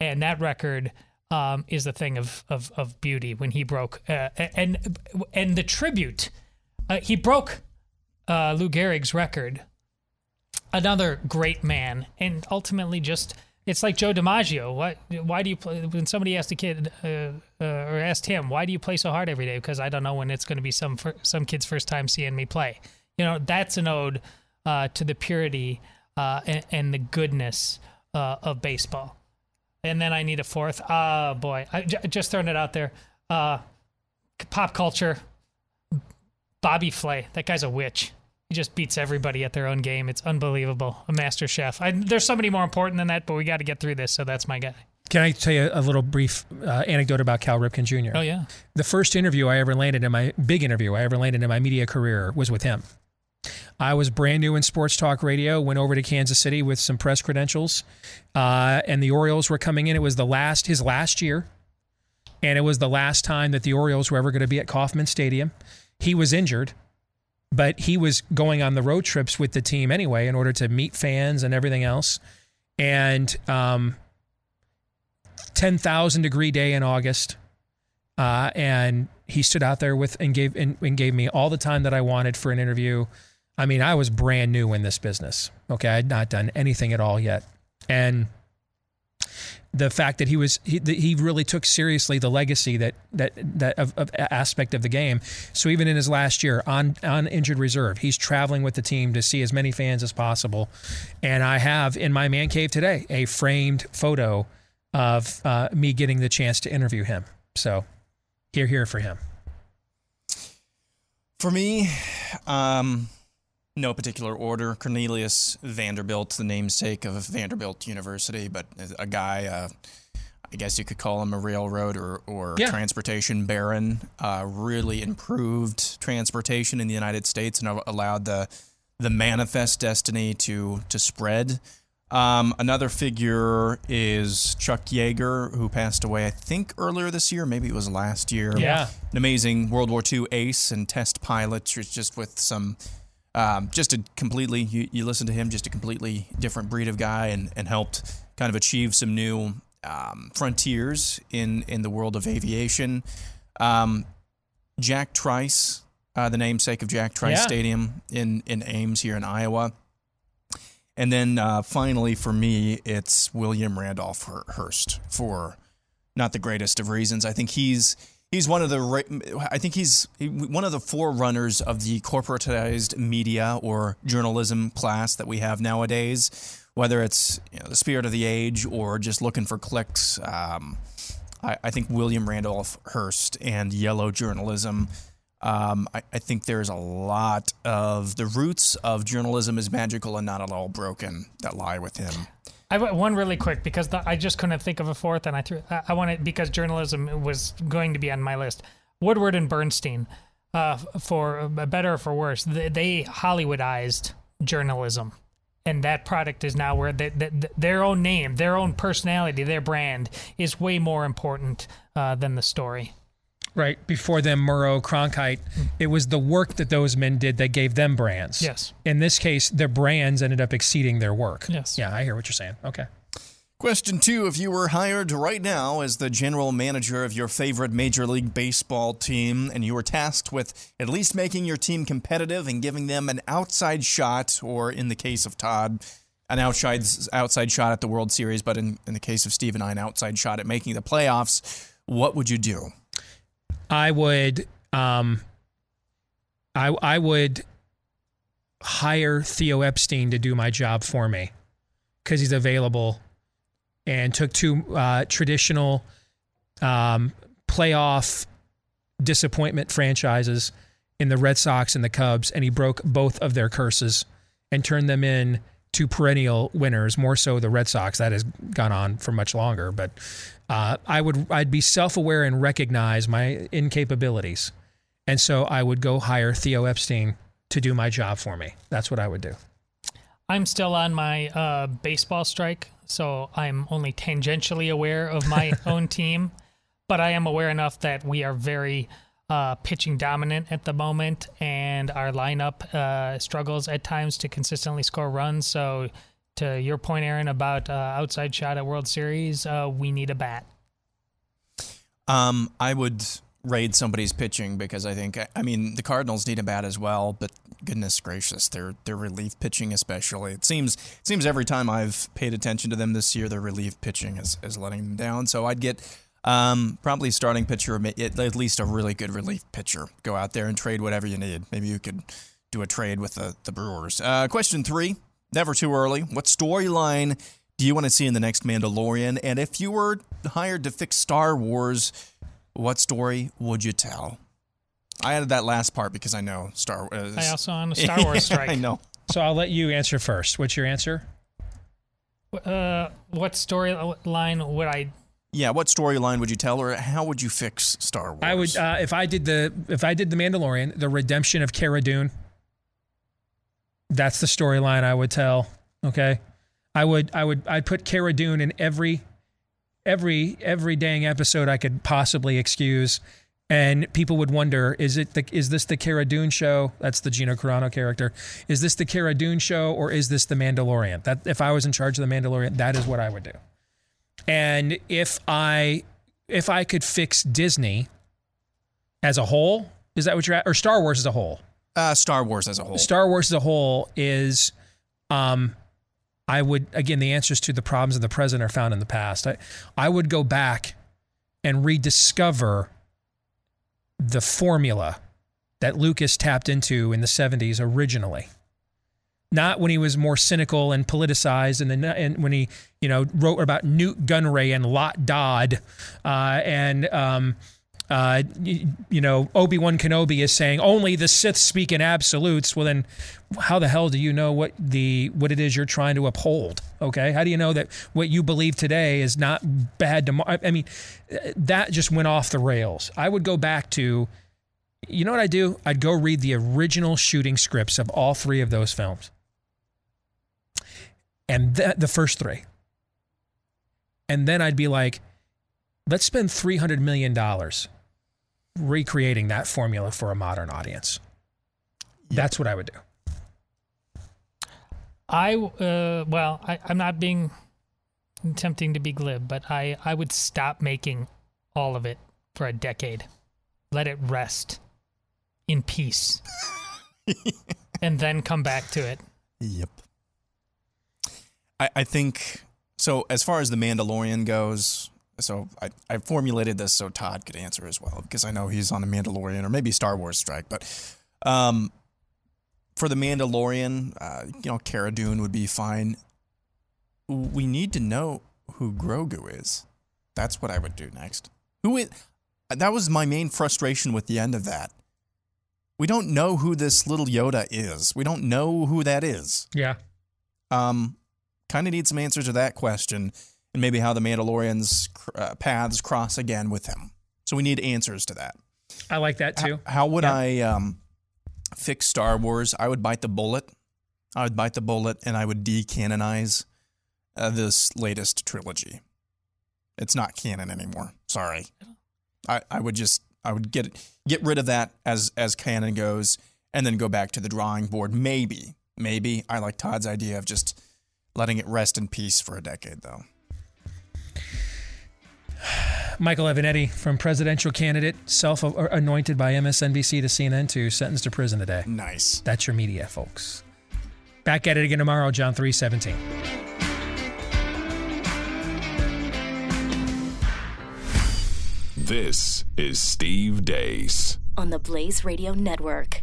and that record um, is a thing of, of, of beauty when he broke uh, and and the tribute uh, he broke uh, Lou Gehrig's record another great man and ultimately just it's like Joe DiMaggio what why do you play when somebody asked a kid uh, uh, or asked him why do you play so hard every day because I don't know when it's going to be some some kid's first time seeing me play you know that's an ode uh, to the purity uh, and, and the goodness uh, of baseball and then I need a fourth. Ah, boy, I j- just throwing it out there. Uh, pop culture. Bobby Flay, that guy's a witch. He just beats everybody at their own game. It's unbelievable. A master chef. I, there's somebody more important than that, but we got to get through this. So that's my guy. Can I tell you a little brief uh, anecdote about Cal Ripken Jr.? Oh yeah. The first interview I ever landed in my big interview I ever landed in my media career was with him. I was brand new in sports talk radio. Went over to Kansas City with some press credentials, uh, and the Orioles were coming in. It was the last his last year, and it was the last time that the Orioles were ever going to be at Kauffman Stadium. He was injured, but he was going on the road trips with the team anyway in order to meet fans and everything else. And um, 10,000 degree day in August. Uh, and he stood out there with and gave and, and gave me all the time that I wanted for an interview. I mean, I was brand new in this business. Okay, I had not done anything at all yet, and the fact that he was he, he really took seriously the legacy that that that of, of aspect of the game. So even in his last year on on injured reserve, he's traveling with the team to see as many fans as possible. And I have in my man cave today a framed photo of uh, me getting the chance to interview him. So here here for him. For me, um, no particular order. Cornelius Vanderbilt, the namesake of Vanderbilt University, but a guy, uh, I guess you could call him a railroad or, or Yeah. transportation baron, uh, really improved transportation in the United States and allowed the the manifest destiny to to spread. Um, another figure is Chuck Yeager, who passed away, I think, earlier this year. Maybe it was last year. Yeah. An amazing World War II ace and test pilot, just just with some, um, just a completely, you, you listen to him, just a completely different breed of guy and, and helped kind of achieve some new um, frontiers in, in the world of aviation. Um, Jack Trice, uh, the namesake of Jack Trice Yeah. Stadium in, in Ames here in Iowa. And then uh, finally, for me, it's William Randolph Hearst for not the greatest of reasons. I think he's he's one of the I think he's one of the forerunners of the corporatized media or journalism class that we have nowadays. Whether it's you know, the spirit of the age or just looking for clicks, um, I, I think William Randolph Hearst and yellow journalism. Um, I, I think there's a lot of the roots of journalism is magical and not at all broken that lie with him. I one really quick because the, I just couldn't think of a fourth, and I threw. I, I wanted because journalism was going to be on my list. Woodward and Bernstein, uh, for better or for worse, they, they Hollywoodized journalism, and that product is now where they, they, their own name, their own personality, their brand is way more important uh, than the story. Right before them, Murrow, Cronkite, mm. it was the work that those men did that gave them brands. Yes. In this case, their brands ended up exceeding their work. Yes. Yeah, I hear what you're saying. Okay. Question two If you were hired right now as the general manager of your favorite Major League Baseball team, and you were tasked with at least making your team competitive and giving them an outside shot, or in the case of Todd, an outside, outside shot at the World Series, but in, in the case of Steve and I, an outside shot at making the playoffs, what would you do? I would um I I would hire Theo Epstein to do my job for me because he's available and took two uh, traditional um, playoff disappointment franchises in the Red Sox and the Cubs, and he broke both of their curses and turned them in to perennial winners. More so, the Red Sox that has gone on for much longer. But uh, I would I'd be self aware and recognize my incapabilities, and so I would go hire Theo Epstein to do my job for me. That's what I would do. I'm still on my uh, baseball strike, so I'm only tangentially aware of my own team, but I am aware enough that we are very uh, pitching dominant at the moment, and our lineup uh, struggles at times to consistently score runs. So, to your point, Aaron, about uh, outside shot at World Series, uh, we need a bat. Um, I would raid somebody's pitching because I think I mean the Cardinals need a bat as well, but goodness gracious, their their relief pitching especially. It seems it seems every time I've paid attention to them this year, their relief pitching is, is letting them down. So I'd get um, probably starting pitcher, at least a really good relief pitcher. Go out there and trade whatever you need. Maybe you could do a trade with the, the Brewers. Uh, question three, never too early. What storyline do you want to see in the next Mandalorian? And if you were hired to fix Star Wars, what story would you tell? I added that last part because I know Star Wars. I also on a Star Wars strike. I know. So I'll let you answer first. What's your answer? Uh, what storyline would I? Yeah, what storyline would you tell, or how would you fix Star Wars? I would uh, if I did the if I did the Mandalorian, the redemption of Cara Dune. That's the storyline I would tell. Okay, I would I would I'd put Cara Dune in every every every dang episode I could possibly excuse. And people would wonder, is it the, is this the Cara Dune show? That's the Gina Carano character. Is this the Cara Dune show or is this the Mandalorian? That if I was in charge of the Mandalorian, that is what I would do. And if I if I could fix Disney as a whole, is that what you're at? Or Star Wars as a whole? Uh, Star Wars as a whole. Star Wars as a whole is um I would again the answers to the problems of the present are found in the past. I I would go back and rediscover the formula that Lucas tapped into in the 70s originally. Not when he was more cynical and politicized, and then and when he you know wrote about Nute Gunray and Lott Dod, uh, and um, uh, you, know Obi Wan Kenobi is saying only the Sith speak in absolutes. Well, then how the hell do you know what the what it is you're trying to uphold? Okay, how do you know that what you believe today is not bad tomorrow? I mean, that just went off the rails. I would go back to, you know what I do? I'd go read the original shooting scripts of all three of those films, and that the first three, and then I'd be like, let's spend three hundred million dollars recreating that formula for a modern audience. That's what I would do. I uh, well, I, I'm not being tempting to be glib, but I I would stop making all of it for a decade, let it rest in peace, and then come back to it. Yep. I, I think so. As far as the Mandalorian goes, so I, I formulated this so Todd could answer as well because I know he's on the Mandalorian or maybe Star Wars strike, but um, for the Mandalorian, uh, you know, Cara Dune would be fine. We need to know who Grogu is. That's what I would do next. Who is? That was my main frustration with the end of that. We don't know who this little Yoda is. We don't know who that is. Yeah. Um, kind of need some answers to that question, and maybe how the Mandalorians' uh, paths cross again with him. So we need answers to that. I like that too. How, how would Yeah. I um, fix Star Wars? I would bite the bullet. I would bite the bullet, and I would decanonize uh, this latest trilogy. It's not canon anymore. Sorry. I, I would just I would get get rid of that as as canon goes, and then go back to the drawing board. Maybe, maybe I like Todd's idea of just letting it rest in peace for a decade, though. Michael Avenatti from presidential candidate, self anointed by MSNBC to CNN to sentenced to prison today. Nice. That's your media, folks. Back at it again tomorrow, John 317. This is Steve Deace. on the Blaze Radio Network.